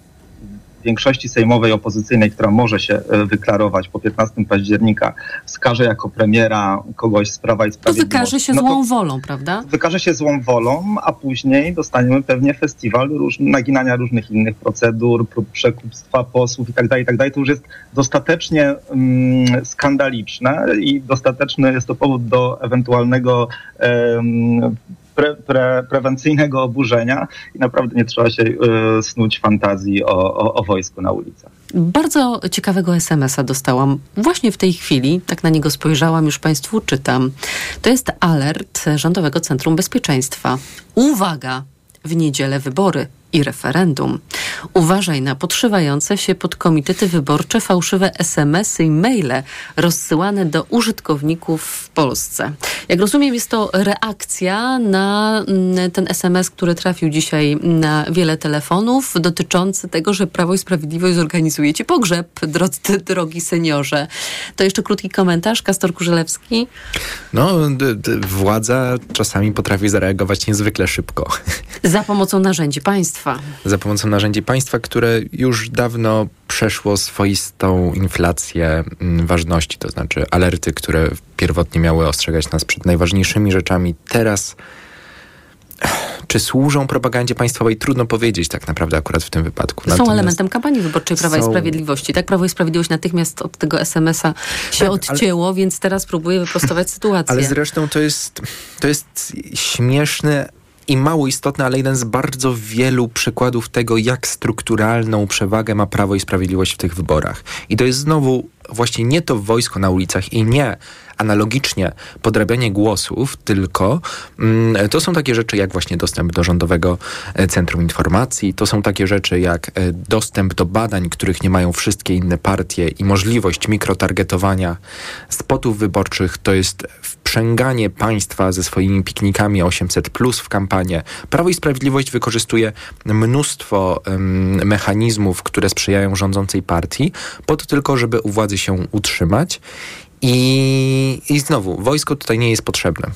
większości sejmowej opozycyjnej, która może się e, wyklarować po 15 października, wskaże jako premiera kogoś z Prawa i To Sprawiedliwości. wykaże się no to złą wolą, prawda? wykaże się złą wolą, a później dostaniemy pewnie festiwal róż, naginania różnych innych procedur, prób przekupstwa posłów i tak dalej, i tak. To już jest dostatecznie mm, skandaliczne i dostateczny jest to powód do ewentualnego pre, pre, prewencyjnego oburzenia i naprawdę nie trzeba się e, snuć fantazji o, o, o wojsku na ulicach. Bardzo ciekawego SMS-a dostałam właśnie w tej chwili. Tak na niego spojrzałam, już Państwu czytam. To jest alert Rządowego Centrum Bezpieczeństwa. Uwaga! W niedzielę wybory i referendum. Uważaj na podszywające się pod komitety wyborcze fałszywe SMS-y i maile rozsyłane do użytkowników w Polsce. Jak rozumiem, jest to reakcja na mm, ten SMS, który trafił dzisiaj na wiele telefonów, dotyczący tego, że Prawo i Sprawiedliwość zorganizuje ci pogrzeb, drodzy, drogi seniorze. To jeszcze krótki komentarz, Kastor Kurzelewski. No, władza czasami potrafi zareagować niezwykle szybko. Za pomocą narzędzi państwa. Za pomocą narzędzi państwa, które już dawno przeszło swoistą inflację mm, ważności, to znaczy alerty, które pierwotnie miały ostrzegać nas przed najważniejszymi rzeczami, teraz czy służą propagandzie państwowej? Trudno powiedzieć tak naprawdę akurat w tym wypadku. Są Natomiast- elementem kampanii wyborczej Prawa i są- Sprawiedliwości. Tak, Prawo i Sprawiedliwość natychmiast od tego SMS-a się Tak, ale- odcięło, więc teraz próbuje wyprostować sytuację. Ale zresztą to jest, to jest śmieszne i mało istotne, ale jeden z bardzo wielu przykładów tego, jak strukturalną przewagę ma Prawo i Sprawiedliwość w tych wyborach. I to jest znowu właśnie nie to wojsko na ulicach i nie analogicznie podrabianie głosów, tylko mm, to są takie rzeczy jak właśnie dostęp do Rządowego e, Centrum Informacji, to są takie rzeczy jak e, dostęp do badań, których nie mają wszystkie inne partie i możliwość mikrotargetowania spotów wyborczych, to jest wprzęganie państwa ze swoimi piknikami 800 plus w kampanię. Prawo i Sprawiedliwość wykorzystuje mnóstwo em, mechanizmów, które sprzyjają rządzącej partii, po to tylko, żeby u władzy się utrzymać. I, I znowu, wojsko tutaj nie jest potrzebne.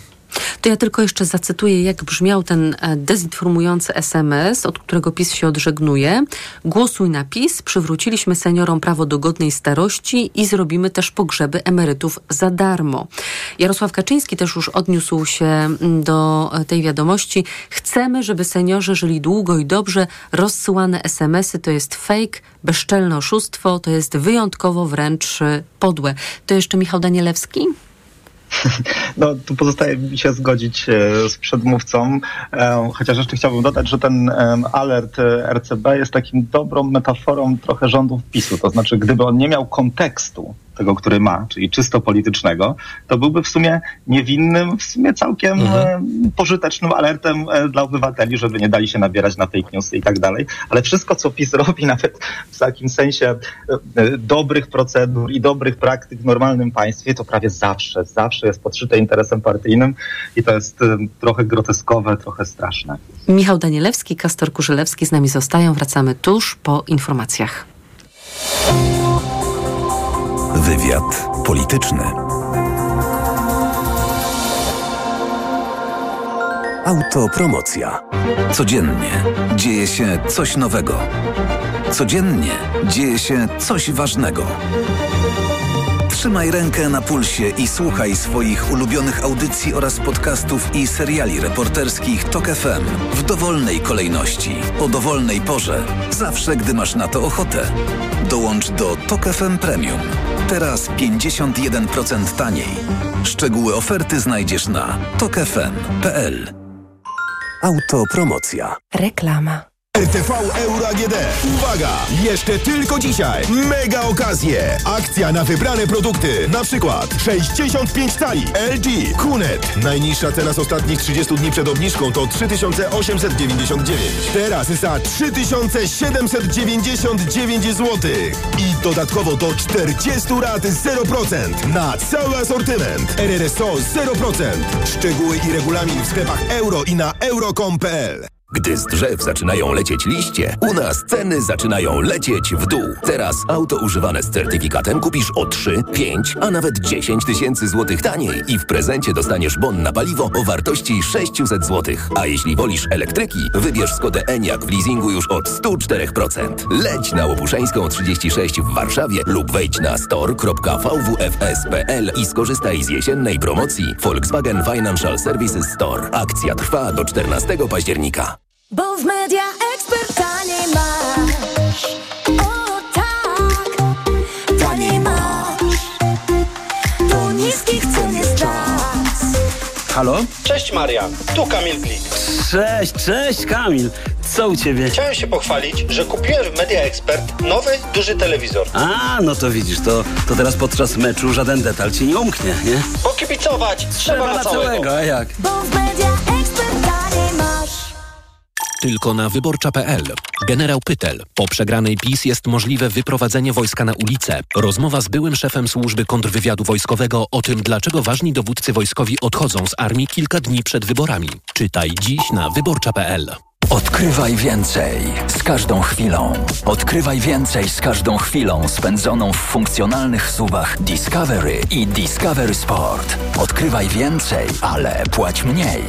To ja tylko jeszcze zacytuję, jak brzmiał ten e, dezinformujący SMS, od którego PiS się odżegnuje. Głosuj na PiS, przywróciliśmy seniorom prawo do godnej starości i zrobimy też pogrzeby emerytów za darmo. Jarosław Kaczyński też już odniósł się mm, do e, tej wiadomości. Chcemy, żeby seniorzy żyli długo i dobrze. Rozsyłane SMS-y to jest fake, bezczelne oszustwo, to jest wyjątkowo wręcz e, podłe. To jeszcze Michał Danielewski? No, tu pozostaje mi się zgodzić e, z przedmówcą, e, chociaż jeszcze chciałbym dodać, że ten e, alert RCB jest takim dobrą metaforą trochę rządów PiSu. To znaczy, gdyby on nie miał kontekstu, tego, który ma, czyli czysto politycznego, to byłby w sumie niewinnym, w sumie całkiem mhm. pożytecznym alertem dla obywateli, żeby nie dali się nabierać na fake newsy i tak dalej. Ale wszystko, co PiS robi, nawet w takim sensie dobrych procedur i dobrych praktyk w normalnym państwie, to prawie zawsze, zawsze jest podszyte interesem partyjnym i to jest trochę groteskowe, trochę straszne. Michał Danielewski, Kastor Kurzelewski z nami zostają. Wracamy tuż po informacjach. Wywiad polityczny. Autopromocja. Codziennie dzieje się coś nowego. Codziennie dzieje się coś ważnego. Trzymaj rękę na pulsie i słuchaj swoich ulubionych audycji oraz podcastów i seriali reporterskich TOK FM w dowolnej kolejności, o dowolnej porze, zawsze gdy masz na to ochotę. Dołącz do TOK FM Premium. Teraz 51% taniej. Szczegóły oferty znajdziesz na tokefm.pl. Autopromocja. Reklama. RTV Euro AGD. Uwaga! Jeszcze tylko dzisiaj. Mega okazje. Akcja na wybrane produkty. Na przykład 65 cali LG Kunet. Najniższa cena z ostatnich 30 dni przed obniżką to 3899. Teraz za 3799 zł. I dodatkowo do 40 rat 0% na cały asortyment. RRSO 0%. Szczegóły i regulamin w sklepach euro i na euro.com.pl. Gdy z drzew zaczynają lecieć liście, u nas ceny zaczynają lecieć w dół. Teraz auto używane z certyfikatem kupisz o 3, 5, a nawet 10 tysięcy złotych taniej i w prezencie dostaniesz bon na paliwo o wartości 600 złotych. A jeśli wolisz elektryki, wybierz Skodę Enyaq w leasingu już od 104%. Leć na Łopuszeńską 36 w Warszawie lub wejdź na store.vwfs.pl i skorzystaj z jesiennej promocji Volkswagen Financial Services Store. Akcja trwa do 14 października. Bo w media ekspert taniej masz. O tak, taniej masz. To niskich cen jest czas. Halo? Cześć Marian, tu Kamil Glik. Cześć, cześć Kamil. Co u ciebie? Chciałem się pochwalić, że kupiłem w Media Expert nowy, duży telewizor. A, no to widzisz, to, to teraz podczas meczu żaden detal ci nie umknie, nie? Bo kibicować trzeba, na całego. A jak? Bo w media. Tylko na wyborcza.pl. Generał Pytel. Po przegranej PiS jest możliwe wyprowadzenie wojska na ulicę. Rozmowa z byłym szefem służby kontrwywiadu wojskowego o tym, dlaczego ważni dowódcy wojskowi odchodzą z armii kilka dni przed wyborami. Czytaj dziś na wyborcza.pl. Odkrywaj więcej z każdą chwilą. Odkrywaj więcej z każdą chwilą spędzoną w funkcjonalnych subach Discovery i Discovery Sport. Odkrywaj więcej, ale płać mniej.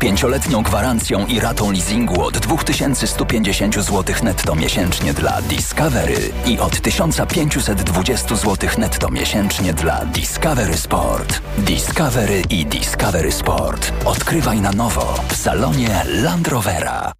Pięcioletnią gwarancją i ratą leasingu od 2150 zł netto miesięcznie dla Discovery i od 1520 zł netto miesięcznie dla Discovery Sport. Discovery i Discovery Sport. Odkrywaj na nowo w salonie Land Rovera.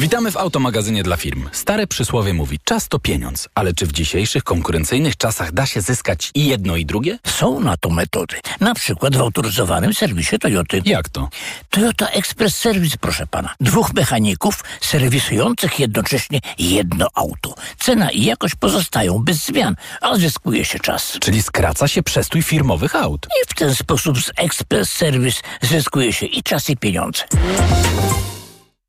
Witamy w automagazynie dla firm. Stare przysłowie mówi, czas to pieniądz, ale czy w dzisiejszych konkurencyjnych czasach da się zyskać i jedno i drugie? Są na to metody. Na przykład w autoryzowanym serwisie Toyoty. Jak to? Toyota Express Service, proszę pana. Dwóch mechaników serwisujących jednocześnie jedno auto. Cena i jakość pozostają bez zmian, a zyskuje się czas. Czyli skraca się przestój firmowych aut. I w ten sposób z Express Service zyskuje się i czas i pieniądze.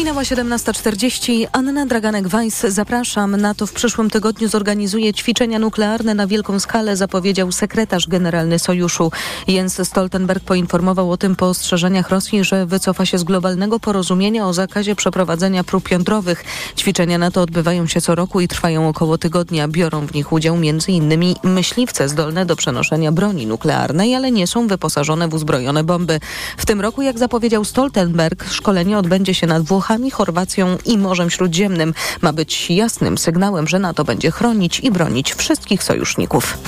Minęła 17.40. Anna Draganek-Weiss. Zapraszam. NATO w przyszłym tygodniu zorganizuje ćwiczenia nuklearne na wielką skalę, zapowiedział sekretarz generalny sojuszu. Jens Stoltenberg poinformował o tym po ostrzeżeniach Rosji, że wycofa się z globalnego porozumienia o zakazie przeprowadzenia prób jądrowych. Ćwiczenia NATO odbywają się co roku i trwają około tygodnia. Biorą w nich udział m.in. myśliwce zdolne do przenoszenia broni nuklearnej, ale nie są wyposażone w uzbrojone bomby. W tym roku, jak zapowiedział Stoltenberg, szkolenie odbędzie się nad Włochami, Chorwacją i Morzem Śródziemnym. Ma być jasnym sygnałem, że NATO będzie chronić i bronić wszystkich sojuszników.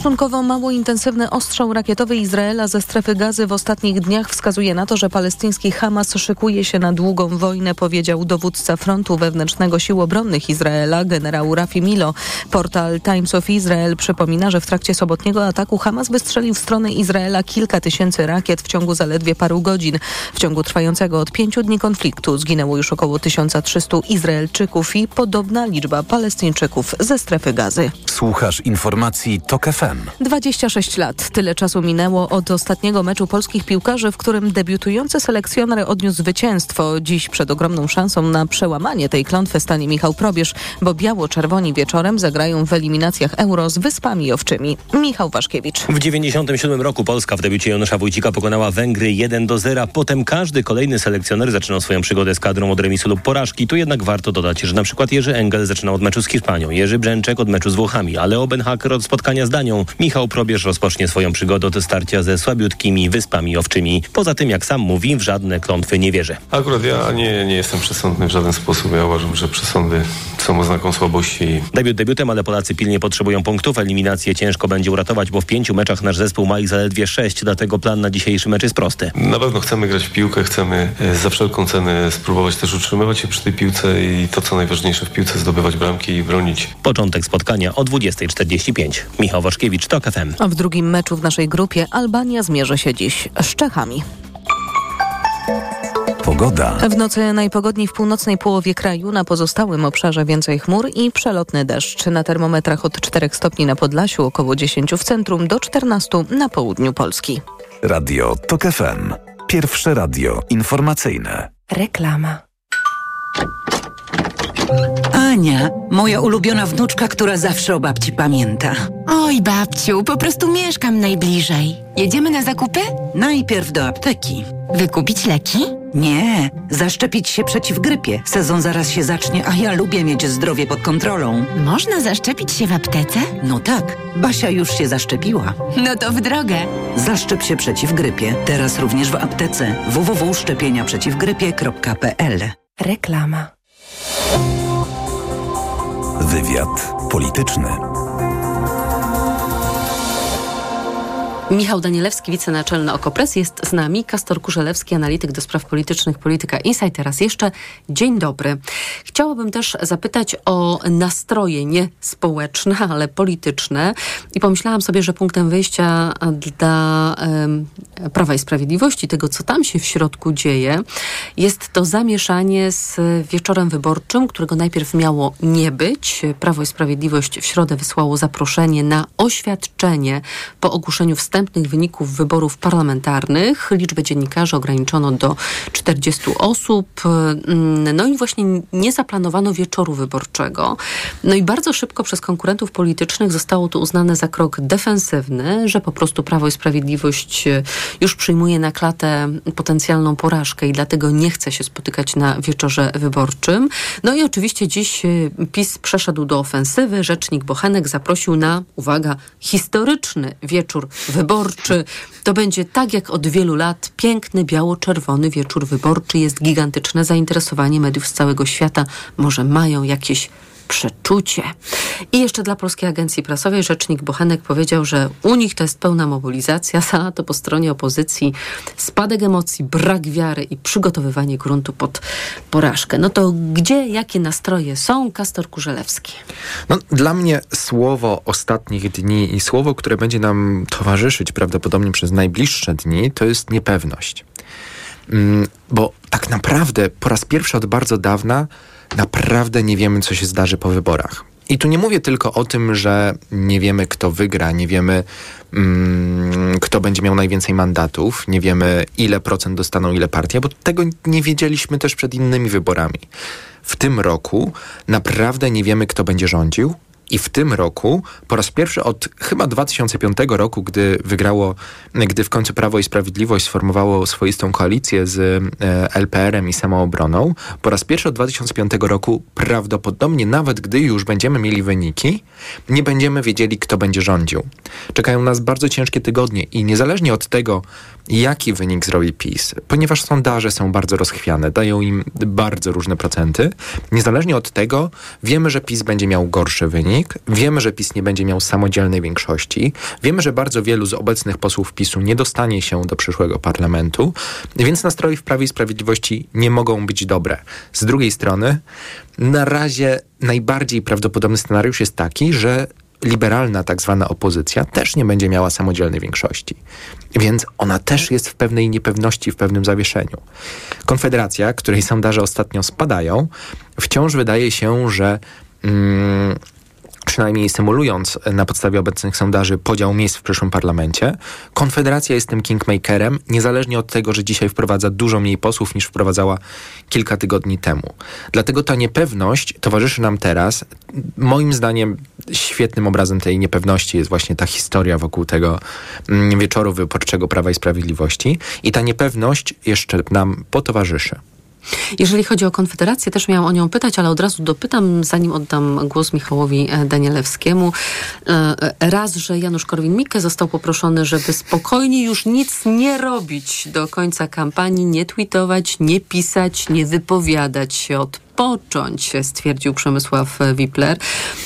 Stosunkowo mało intensywny ostrzał rakietowy Izraela ze strefy gazy w ostatnich dniach wskazuje na to, że palestyński Hamas szykuje się na długą wojnę, powiedział dowódca frontu wewnętrznego sił obronnych Izraela, generał Rafi Milo. Portal Times of Israel przypomina, że w trakcie sobotniego ataku Hamas wystrzelił w stronę Izraela kilka tysięcy rakiet w ciągu zaledwie paru godzin. W ciągu trwającego od pięciu dni konfliktu zginęło już około 1300 Izraelczyków i podobna liczba Palestyńczyków ze strefy gazy. Słuchasz informacji TOK FM. 26 lat. Tyle czasu minęło od ostatniego meczu polskich piłkarzy, w którym debiutujący selekcjoner odniósł zwycięstwo. Dziś przed ogromną szansą na przełamanie tej klątwy stanie Michał Probierz, bo biało-czerwoni wieczorem zagrają w eliminacjach Euro z Wyspami Owczymi. Michał Waszkiewicz. W 97 roku Polska w debiucie Janusza Wójcika pokonała Węgry 1 do 0. Potem każdy kolejny selekcjoner zaczynał swoją przygodę z kadrą od remisu lub porażki. Tu jednak warto dodać, że na przykład Jerzy Engel zaczynał od meczu z Hiszpanią, Jerzy Brzęczek od meczu z Włochami, a Leo Benhaker od spotkania z Danią. Michał Probierz rozpocznie swoją przygodę od starcia ze słabiutkimi Wyspami Owczymi. Poza tym, jak sam mówi, w żadne klątwy nie wierzy. Akurat ja nie, nie jestem przesądny w żaden sposób. Ja uważam, że przesądy są oznaką słabości. Debiut debiutem, ale Polacy pilnie potrzebują punktów. Eliminację ciężko będzie uratować, bo w pięciu meczach nasz zespół ma ich zaledwie sześć, dlatego plan na dzisiejszy mecz jest prosty. Na pewno chcemy grać w piłkę, chcemy e, za wszelką cenę spróbować też utrzymywać się przy tej piłce i to, co najważniejsze w piłce, zdobywać bramki i bronić. Początek spotkania o 20.45. Michał Waszkiewicz, TOK FM. A w drugim meczu w naszej grupie Albania zmierzy się dziś z Czechami. Pogoda. W nocy najpogodniej w północnej połowie kraju, na pozostałym obszarze więcej chmur i przelotny deszcz. Na termometrach od 4 stopni na Podlasiu, około 10 w centrum, do 14 na południu Polski. Radio TOK FM. Pierwsze radio informacyjne. Reklama. Ania, moja ulubiona wnuczka, która zawsze o babci pamięta. Oj, babciu, po prostu mieszkam najbliżej. Jedziemy na zakupy? Najpierw do apteki. Wykupić leki? Nie, zaszczepić się przeciw grypie. Sezon zaraz się zacznie, a ja lubię mieć zdrowie pod kontrolą. Można zaszczepić się w aptece? No tak, Basia już się zaszczepiła. No to w drogę. Zaszczep się przeciw grypie. Teraz również w aptece. www.szczepieniaprzeciwgrypie.pl Reklama. Wywiad polityczny. Michał Danielewski, wicenaczelny Okopres jest z nami, Kastor Kurzelewski, analityk do spraw politycznych, Polityka Insight. Teraz jeszcze dzień dobry. Chciałabym też zapytać o nastroje nie społeczne, ale polityczne i pomyślałam sobie, że punktem wyjścia dla um, Prawa i Sprawiedliwości, tego co tam się w środku dzieje, jest to zamieszanie z wieczorem wyborczym, którego najpierw miało nie być. Prawo i Sprawiedliwość w środę wysłało zaproszenie na oświadczenie po ogłoszeniu wstępnych wyników wyborów parlamentarnych. Liczbę dziennikarzy ograniczono do 40 osób. No i właśnie nie zaplanowano wieczoru wyborczego. No i bardzo szybko przez konkurentów politycznych zostało to uznane za krok defensywny, że po prostu Prawo i Sprawiedliwość już przyjmuje na klatę potencjalną porażkę i dlatego nie chce się spotykać na wieczorze wyborczym. No i oczywiście dziś PiS przeszedł do ofensywy. Rzecznik Bochenek zaprosił na, uwaga, historyczny wieczór wyborczy. To będzie tak jak od wielu lat piękny, biało-czerwony wieczór wyborczy. Jest gigantyczne zainteresowanie mediów z całego świata. Może mają jakieś przeczucie. I jeszcze dla Polskiej Agencji Prasowej rzecznik Bochenek powiedział, że u nich to jest pełna mobilizacja, za to po stronie opozycji spadek emocji, brak wiary i przygotowywanie gruntu pod porażkę. No to gdzie, jakie nastroje są? Kastor Kurzelewski. No, dla mnie słowo ostatnich dni i słowo, które będzie nam towarzyszyć prawdopodobnie przez najbliższe dni, to jest niepewność. Mm, Bo tak naprawdę po raz pierwszy od bardzo dawna naprawdę nie wiemy, co się zdarzy po wyborach. I tu nie mówię tylko o tym, że nie wiemy, kto wygra, nie wiemy, mm, kto będzie miał najwięcej mandatów, nie wiemy, ile procent dostaną ile partia, bo tego nie wiedzieliśmy też przed innymi wyborami. W tym roku naprawdę nie wiemy, kto będzie rządził. I w tym roku, po raz pierwszy od chyba 2005 roku, gdy wygrało, gdy w końcu Prawo i Sprawiedliwość sformowało swoistą koalicję z e, LPR-em i Samoobroną, po raz pierwszy od 2005 roku prawdopodobnie, nawet gdy już będziemy mieli wyniki, nie będziemy wiedzieli, kto będzie rządził. Czekają nas bardzo ciężkie tygodnie i niezależnie od tego, jaki wynik zrobi PiS, ponieważ sondaże są bardzo rozchwiane, dają im bardzo różne procenty, niezależnie od tego wiemy, że PiS będzie miał gorszy wynik, wiemy, że PiS nie będzie miał samodzielnej większości, wiemy, że bardzo wielu z obecnych posłów PiSu nie dostanie się do przyszłego parlamentu, więc nastroje w Prawie i Sprawiedliwości nie mogą być dobre. Z drugiej strony, na razie najbardziej prawdopodobny scenariusz jest taki, że liberalna tak zwana opozycja też nie będzie miała samodzielnej większości. Więc ona też jest w pewnej niepewności, w pewnym zawieszeniu. Konfederacja, której sondaże ostatnio spadają, wciąż wydaje się, że mm, przynajmniej symulując na podstawie obecnych sondaży podział miejsc w przyszłym parlamencie, Konfederacja jest tym kingmakerem, niezależnie od tego, że dzisiaj wprowadza dużo mniej posłów niż wprowadzała kilka tygodni temu. Dlatego ta niepewność towarzyszy nam teraz. Moim zdaniem świetnym obrazem tej niepewności jest właśnie ta historia wokół tego mm, wieczoru wyborczego Prawa i Sprawiedliwości i ta niepewność jeszcze nam potowarzyszy. Jeżeli chodzi o Konfederację, też miałam o nią pytać, ale od razu dopytam, zanim oddam głos Michałowi e, Danielewskiemu. E, Raz, że Janusz Korwin-Mikke został poproszony, żeby spokojnie już nic nie robić do końca kampanii, nie tweetować, nie pisać, nie wypowiadać się, odpocząć, stwierdził Przemysław Wipler.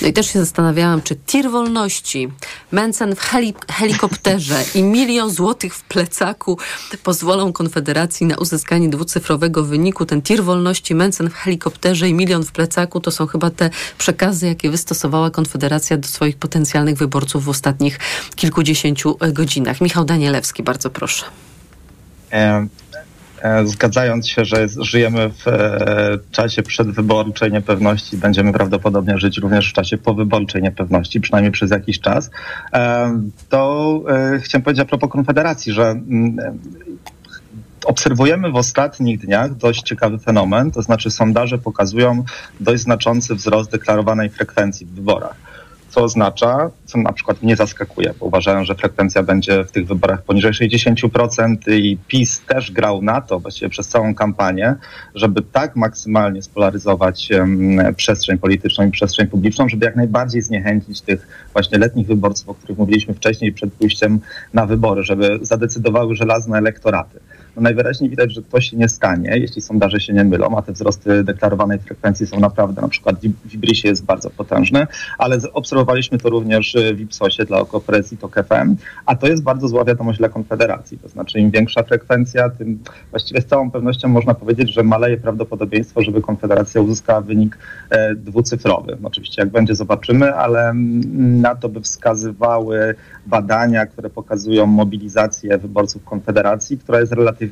No i też się zastanawiałam, czy tir wolności, Mencen w heli helikopterze i milion złotych w plecaku pozwolą Konfederacji na uzyskanie dwucyfrowego wyniku. Ten tir wolności, Mencen w helikopterze i milion w plecaku to są chyba te przekazy, jakie wystosowała Konfederacja do swoich potencjalnych wyborców w ostatnich kilkudziesięciu godzinach. Michał Danielewski, bardzo proszę. Zgadzając się, że żyjemy w e, czasie przedwyborczej niepewności, będziemy prawdopodobnie żyć również w czasie powyborczej niepewności, przynajmniej przez jakiś czas, e, to e, chciałem powiedzieć a propos Konfederacji, że mm, e, obserwujemy w ostatnich dniach dość ciekawy fenomen, to znaczy sondaże pokazują dość znaczący wzrost deklarowanej frekwencji w wyborach co oznacza, co na przykład mnie zaskakuje, bo uważałem, że frekwencja będzie w tych wyborach poniżej 60% i PiS też grał na to właściwie przez całą kampanię, żeby tak maksymalnie spolaryzować em, przestrzeń polityczną i przestrzeń publiczną, żeby jak najbardziej zniechęcić tych właśnie letnich wyborców, o których mówiliśmy wcześniej przed pójściem na wybory, żeby zadecydowały żelazne elektoraty. No najwyraźniej widać, że to się nie stanie, jeśli sondaże się nie mylą, a te wzrosty deklarowanej frekwencji są naprawdę, na przykład w Ibrisie jest bardzo potężny, ale obserwowaliśmy to również w Ipsosie dla Okopres i TOK FM, a to jest bardzo zła wiadomość dla Konfederacji, to znaczy im większa frekwencja, tym właściwie z całą pewnością można powiedzieć, że maleje prawdopodobieństwo, żeby Konfederacja uzyskała wynik e, dwucyfrowy. Oczywiście jak będzie zobaczymy, ale mm, na to by wskazywały badania, które pokazują mobilizację wyborców Konfederacji, która jest relatywnie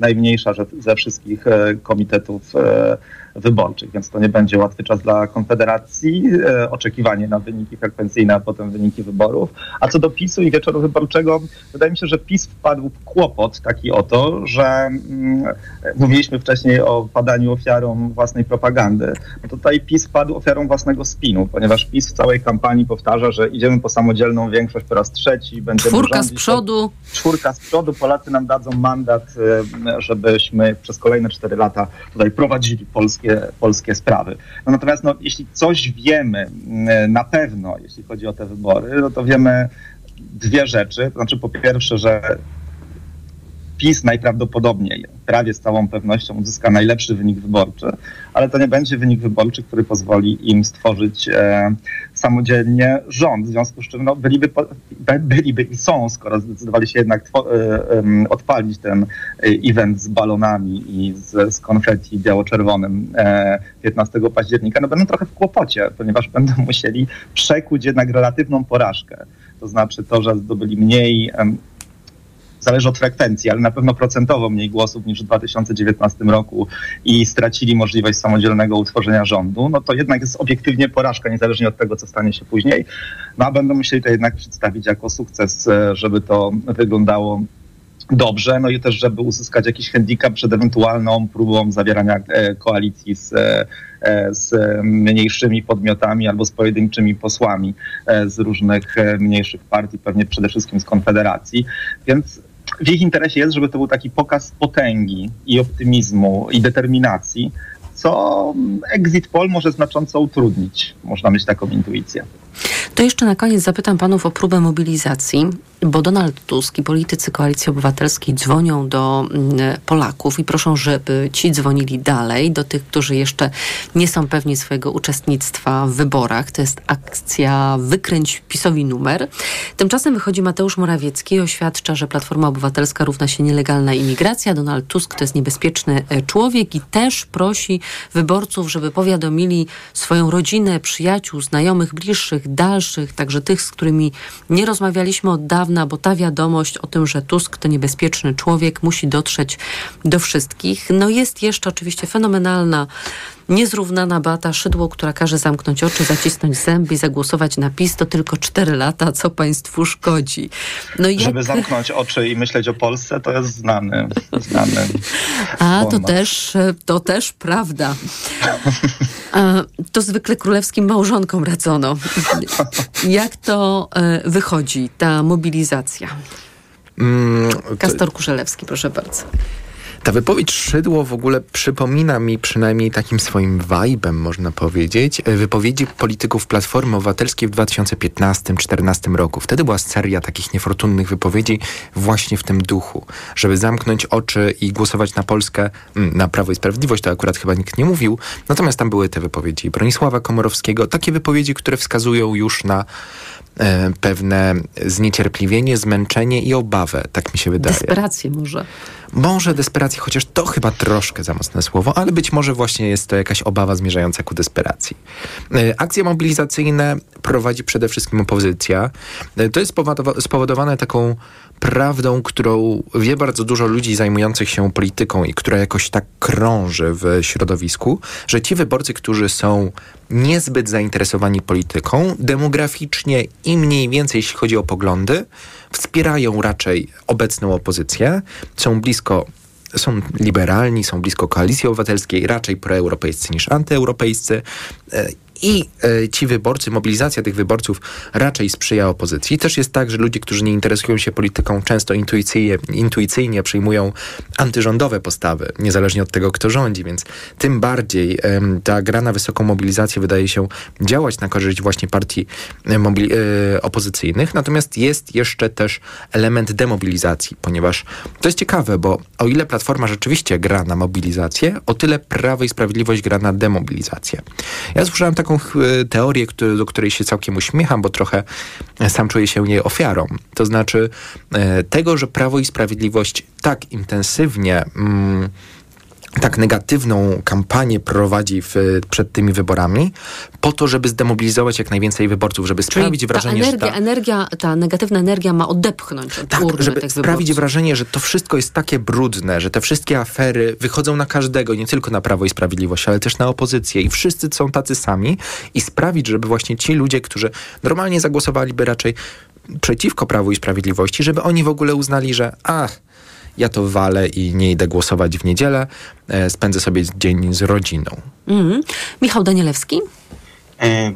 najmniejsza że- ze wszystkich e, komitetów e, wyborczych, więc to nie będzie łatwy czas dla Konfederacji, e, oczekiwanie na wyniki frekwencyjne, a potem wyniki wyborów. A co do PiSu i wieczoru wyborczego, wydaje mi się, że PiS wpadł w kłopot taki oto, że mm, mówiliśmy wcześniej o padaniu ofiarą własnej propagandy. No tutaj PiS padł ofiarą własnego spinu, ponieważ PiS w całej kampanii powtarza, że idziemy po samodzielną większość po raz trzeci, będziemy Czwórka z rządzić przodu. czwórka z przodu, Polacy nam dadzą mandat, e, żebyśmy przez kolejne cztery lata tutaj prowadzili polskie, polskie sprawy. No natomiast no, jeśli coś wiemy m, na pewno, jeśli chodzi o te wybory, no to wiemy dwie rzeczy. To znaczy po pierwsze, że PiS najprawdopodobniej, prawie z całą pewnością uzyska najlepszy wynik wyborczy, ale to nie będzie wynik wyborczy, który pozwoli im stworzyć e, samodzielnie rząd. W związku z czym no, byliby, byliby i są, skoro zdecydowali się jednak e, odpalić ten e, event z balonami i z, z konfetti biało-czerwonym e, 15 października, no będą trochę w kłopocie, ponieważ będą musieli przekuć jednak relatywną porażkę. To znaczy to, że zdobyli mniej zależy od frekwencji, ale na pewno procentowo mniej głosów niż w 2019 roku i stracili możliwość samodzielnego utworzenia rządu, no to jednak jest obiektywnie porażka, niezależnie od tego, co stanie się później. No a będą musieli to jednak przedstawić jako sukces, e, żeby to wyglądało dobrze, no i też, żeby uzyskać jakiś handicap przed ewentualną próbą zawierania e, koalicji z, e, z mniejszymi podmiotami albo z pojedynczymi posłami z różnych mniejszych partii, pewnie przede wszystkim z Konfederacji. Więc w ich interesie jest, żeby to był taki pokaz potęgi i optymizmu i determinacji, co exit poll może znacząco utrudnić. Można mieć taką intuicję. To jeszcze na koniec zapytam panów o próbę mobilizacji, bo Donald Tusk i politycy Koalicji Obywatelskiej dzwonią do mm, Polaków i proszą, żeby ci dzwonili dalej, do tych, którzy jeszcze nie są pewni swojego uczestnictwa w wyborach. To jest akcja Wykręć PiSowi numer. Tymczasem wychodzi Mateusz Morawiecki i oświadcza, że Platforma Obywatelska równa się nielegalna imigracja. Donald Tusk to jest niebezpieczny e, człowiek i też prosi wyborców, żeby powiadomili swoją rodzinę, przyjaciół, znajomych, bliższych, dalszych, także tych, z którymi nie rozmawialiśmy od dawna, bo ta wiadomość o tym, że Tusk to niebezpieczny człowiek, musi dotrzeć do wszystkich. No jest jeszcze oczywiście fenomenalna, niezrównana Beata Szydło, która każe zamknąć oczy, zacisnąć zęby i zagłosować na PiS. To tylko cztery lata, co państwu szkodzi. No jak... Żeby zamknąć oczy i myśleć o Polsce, to jest znany, znany A, to też, e, to też prawda. A, to zwykle królewskim małżonkom radzono. Jak to e, wychodzi, ta mobilizacja? Mm, to- Kastor Kurzelewski, proszę bardzo. Ta wypowiedź Szydło w ogóle przypomina mi przynajmniej takim swoim vibe'em, można powiedzieć, e, wypowiedzi polityków Platformy Obywatelskiej w 2015-2014 roku. Wtedy była seria takich niefortunnych wypowiedzi właśnie w tym duchu, żeby zamknąć oczy i głosować na Polskę, mm, na Prawo i Sprawiedliwość, to akurat chyba nikt nie mówił, natomiast tam były te wypowiedzi Bronisława Komorowskiego, takie wypowiedzi, które wskazują już na pewne zniecierpliwienie, zmęczenie i obawę, tak mi się wydaje. Desperację może. Może desperację, chociaż to chyba troszkę za mocne słowo, ale być może właśnie jest to jakaś obawa zmierzająca ku desperacji. E, Akcje mobilizacyjne prowadzi przede wszystkim opozycja. E, To jest spowodowa- spowodowane taką prawdą, którą wie bardzo dużo ludzi zajmujących się polityką i która jakoś tak krąży w środowisku, że ci wyborcy, którzy są niezbyt zainteresowani polityką, demograficznie i mniej więcej, jeśli chodzi o poglądy, wspierają raczej obecną opozycję, są blisko są liberalni, są blisko koalicji obywatelskiej, raczej proeuropejscy niż antyeuropejscy. I e, ci wyborcy, mobilizacja tych wyborców raczej sprzyja opozycji. Też jest tak, że ludzie, którzy nie interesują się polityką, często intuicyjnie, intuicyjnie przyjmują antyrządowe postawy, niezależnie od tego, kto rządzi, więc tym bardziej ta gra na wysoką mobilizację wydaje się działać na korzyść właśnie partii e, e, opozycyjnych. Natomiast jest jeszcze też element demobilizacji, ponieważ to jest ciekawe, bo o ile Platforma rzeczywiście gra na mobilizację, o tyle Prawo i Sprawiedliwość gra na demobilizację. Ja słyszałem taką e, teorię, który, do której się całkiem uśmiecham, bo trochę sam czuję się jej ofiarą. To znaczy e, tego, że Prawo i Sprawiedliwość tak intensywnie mm, tak negatywną kampanię prowadzi w, przed tymi wyborami, po to, żeby zdemobilizować jak najwięcej wyborców, żeby sprawić ta wrażenie, energia, że ta, energia, ta negatywna energia ma odepchnąć od tak, żeby sprawić wyborców. wrażenie, że to wszystko jest takie brudne, że te wszystkie afery wychodzą na każdego, nie tylko na Prawo i Sprawiedliwość, ale też na opozycję i wszyscy są tacy sami i sprawić, żeby właśnie ci ludzie, którzy normalnie zagłosowaliby raczej przeciwko Prawu i Sprawiedliwości, żeby oni w ogóle uznali, że ach, ja to walę i nie idę głosować w niedzielę, e, spędzę sobie dzień z rodziną. Mhm. Michał Danielewski? E,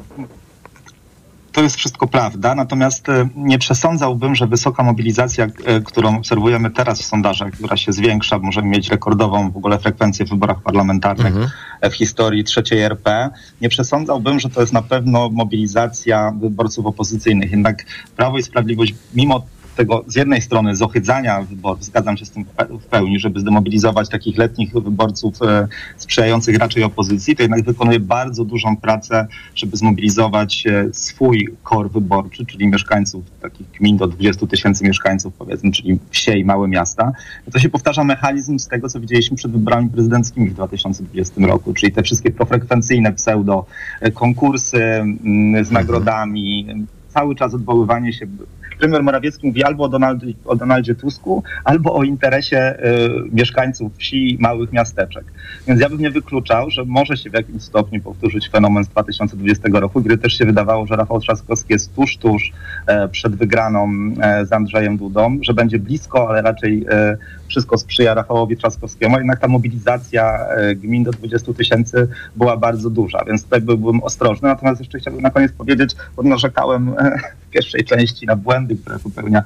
To jest wszystko prawda, natomiast e, nie przesądzałbym, że wysoka mobilizacja, e, którą obserwujemy teraz w sondażach, która się zwiększa, możemy mieć rekordową w ogóle frekwencję w wyborach parlamentarnych e, w historii trzeciej RP, nie przesądzałbym, że to jest na pewno mobilizacja wyborców opozycyjnych. Jednak Prawo i Sprawiedliwość, mimo tego z jednej strony zohydzania wyborów, zgadzam się z tym w pe- w pełni, żeby zdemobilizować takich letnich wyborców e, sprzyjających raczej opozycji, to jednak wykonuje bardzo dużą pracę, żeby zmobilizować e, swój kor wyborczy, czyli mieszkańców takich gmin do 20 tysięcy mieszkańców powiedzmy, czyli wsie i małe miasta. To się powtarza mechanizm z tego, co widzieliśmy przed wyborami prezydenckimi w 2020 roku, czyli te wszystkie profrekwencyjne pseudo konkursy mm, z nagrodami, cały czas odwoływanie się. Premier Morawiecki mówi albo o, Donald, o Donaldzie Tusku, albo o interesie y, mieszkańców wsi i małych miasteczek. Więc ja bym nie wykluczał, że może się w jakimś stopniu powtórzyć fenomen z 2020 roku, gdy też się wydawało, że Rafał Trzaskowski jest tuż, tuż e, przed wygraną e, z Andrzejem Dudą, że będzie blisko, ale raczej e, wszystko sprzyja Rafałowi Trzaskowskiemu. Jednak ta mobilizacja e, gmin do 20 tysięcy była bardzo duża, więc tutaj byłbym ostrożny. Natomiast jeszcze chciałbym na koniec powiedzieć, bo narzekałem e, w pierwszej części na błędy, które popełnia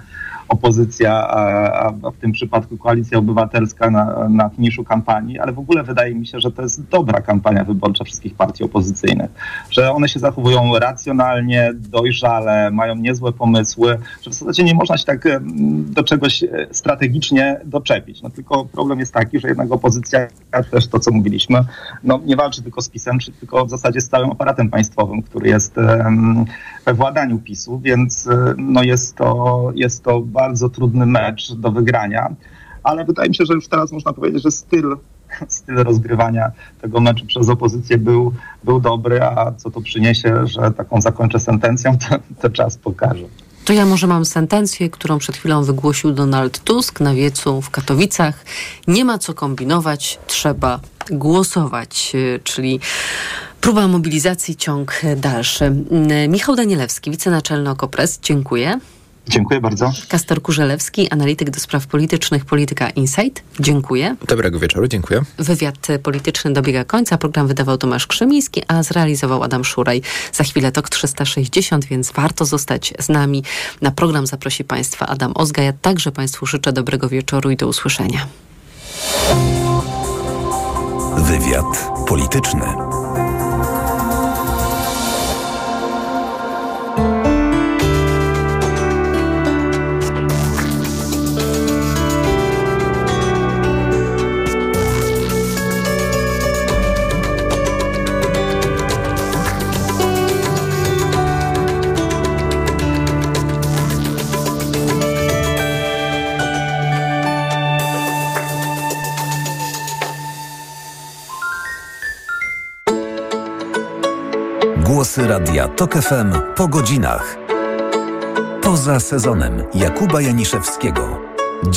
opozycja, a, a w tym przypadku koalicja obywatelska na, na finiszu kampanii, ale w ogóle wydaje mi się, że to jest dobra kampania wyborcza wszystkich partii opozycyjnych, że one się zachowują racjonalnie, dojrzale, mają niezłe pomysły, że w zasadzie nie można się tak do czegoś e, strategicznie doczepić. No tylko problem jest taki, że jednak opozycja, też to co mówiliśmy, no nie walczy tylko z PiSem, czy tylko w zasadzie z całym aparatem państwowym, który jest we władaniu PiSu, więc e, no jest to, jest to bardzo trudny mecz do wygrania, ale wydaje mi się, że już teraz można powiedzieć, że styl, styl rozgrywania tego meczu przez opozycję był, był dobry, a co to przyniesie, że taką zakończę sentencją, to, to czas pokaże. To ja może mam sentencję, którą przed chwilą wygłosił Donald Tusk na wiecu w Katowicach. Nie ma co kombinować, trzeba głosować, y, czyli próba mobilizacji, ciąg dalszy. Y, Michał Danielewski, wicenaczelny Okopres, dziękuję. Dziękuję bardzo. Kastor Kurzelewski, analityk do spraw politycznych, Polityka Insight, dziękuję. Dobrego wieczoru, dziękuję. Wywiad polityczny dobiega końca. Program wydawał Tomasz Krzymiński, a zrealizował Adam Szuraj. Za chwilę TOK 360, więc warto zostać z nami. Na program zaprosi Państwa Adam Ozga. Ja także Państwu życzę dobrego wieczoru i do usłyszenia. Wywiad polityczny. Głosy Radia TOK FM po godzinach. Poza sezonem Jakuba Janiszewskiego.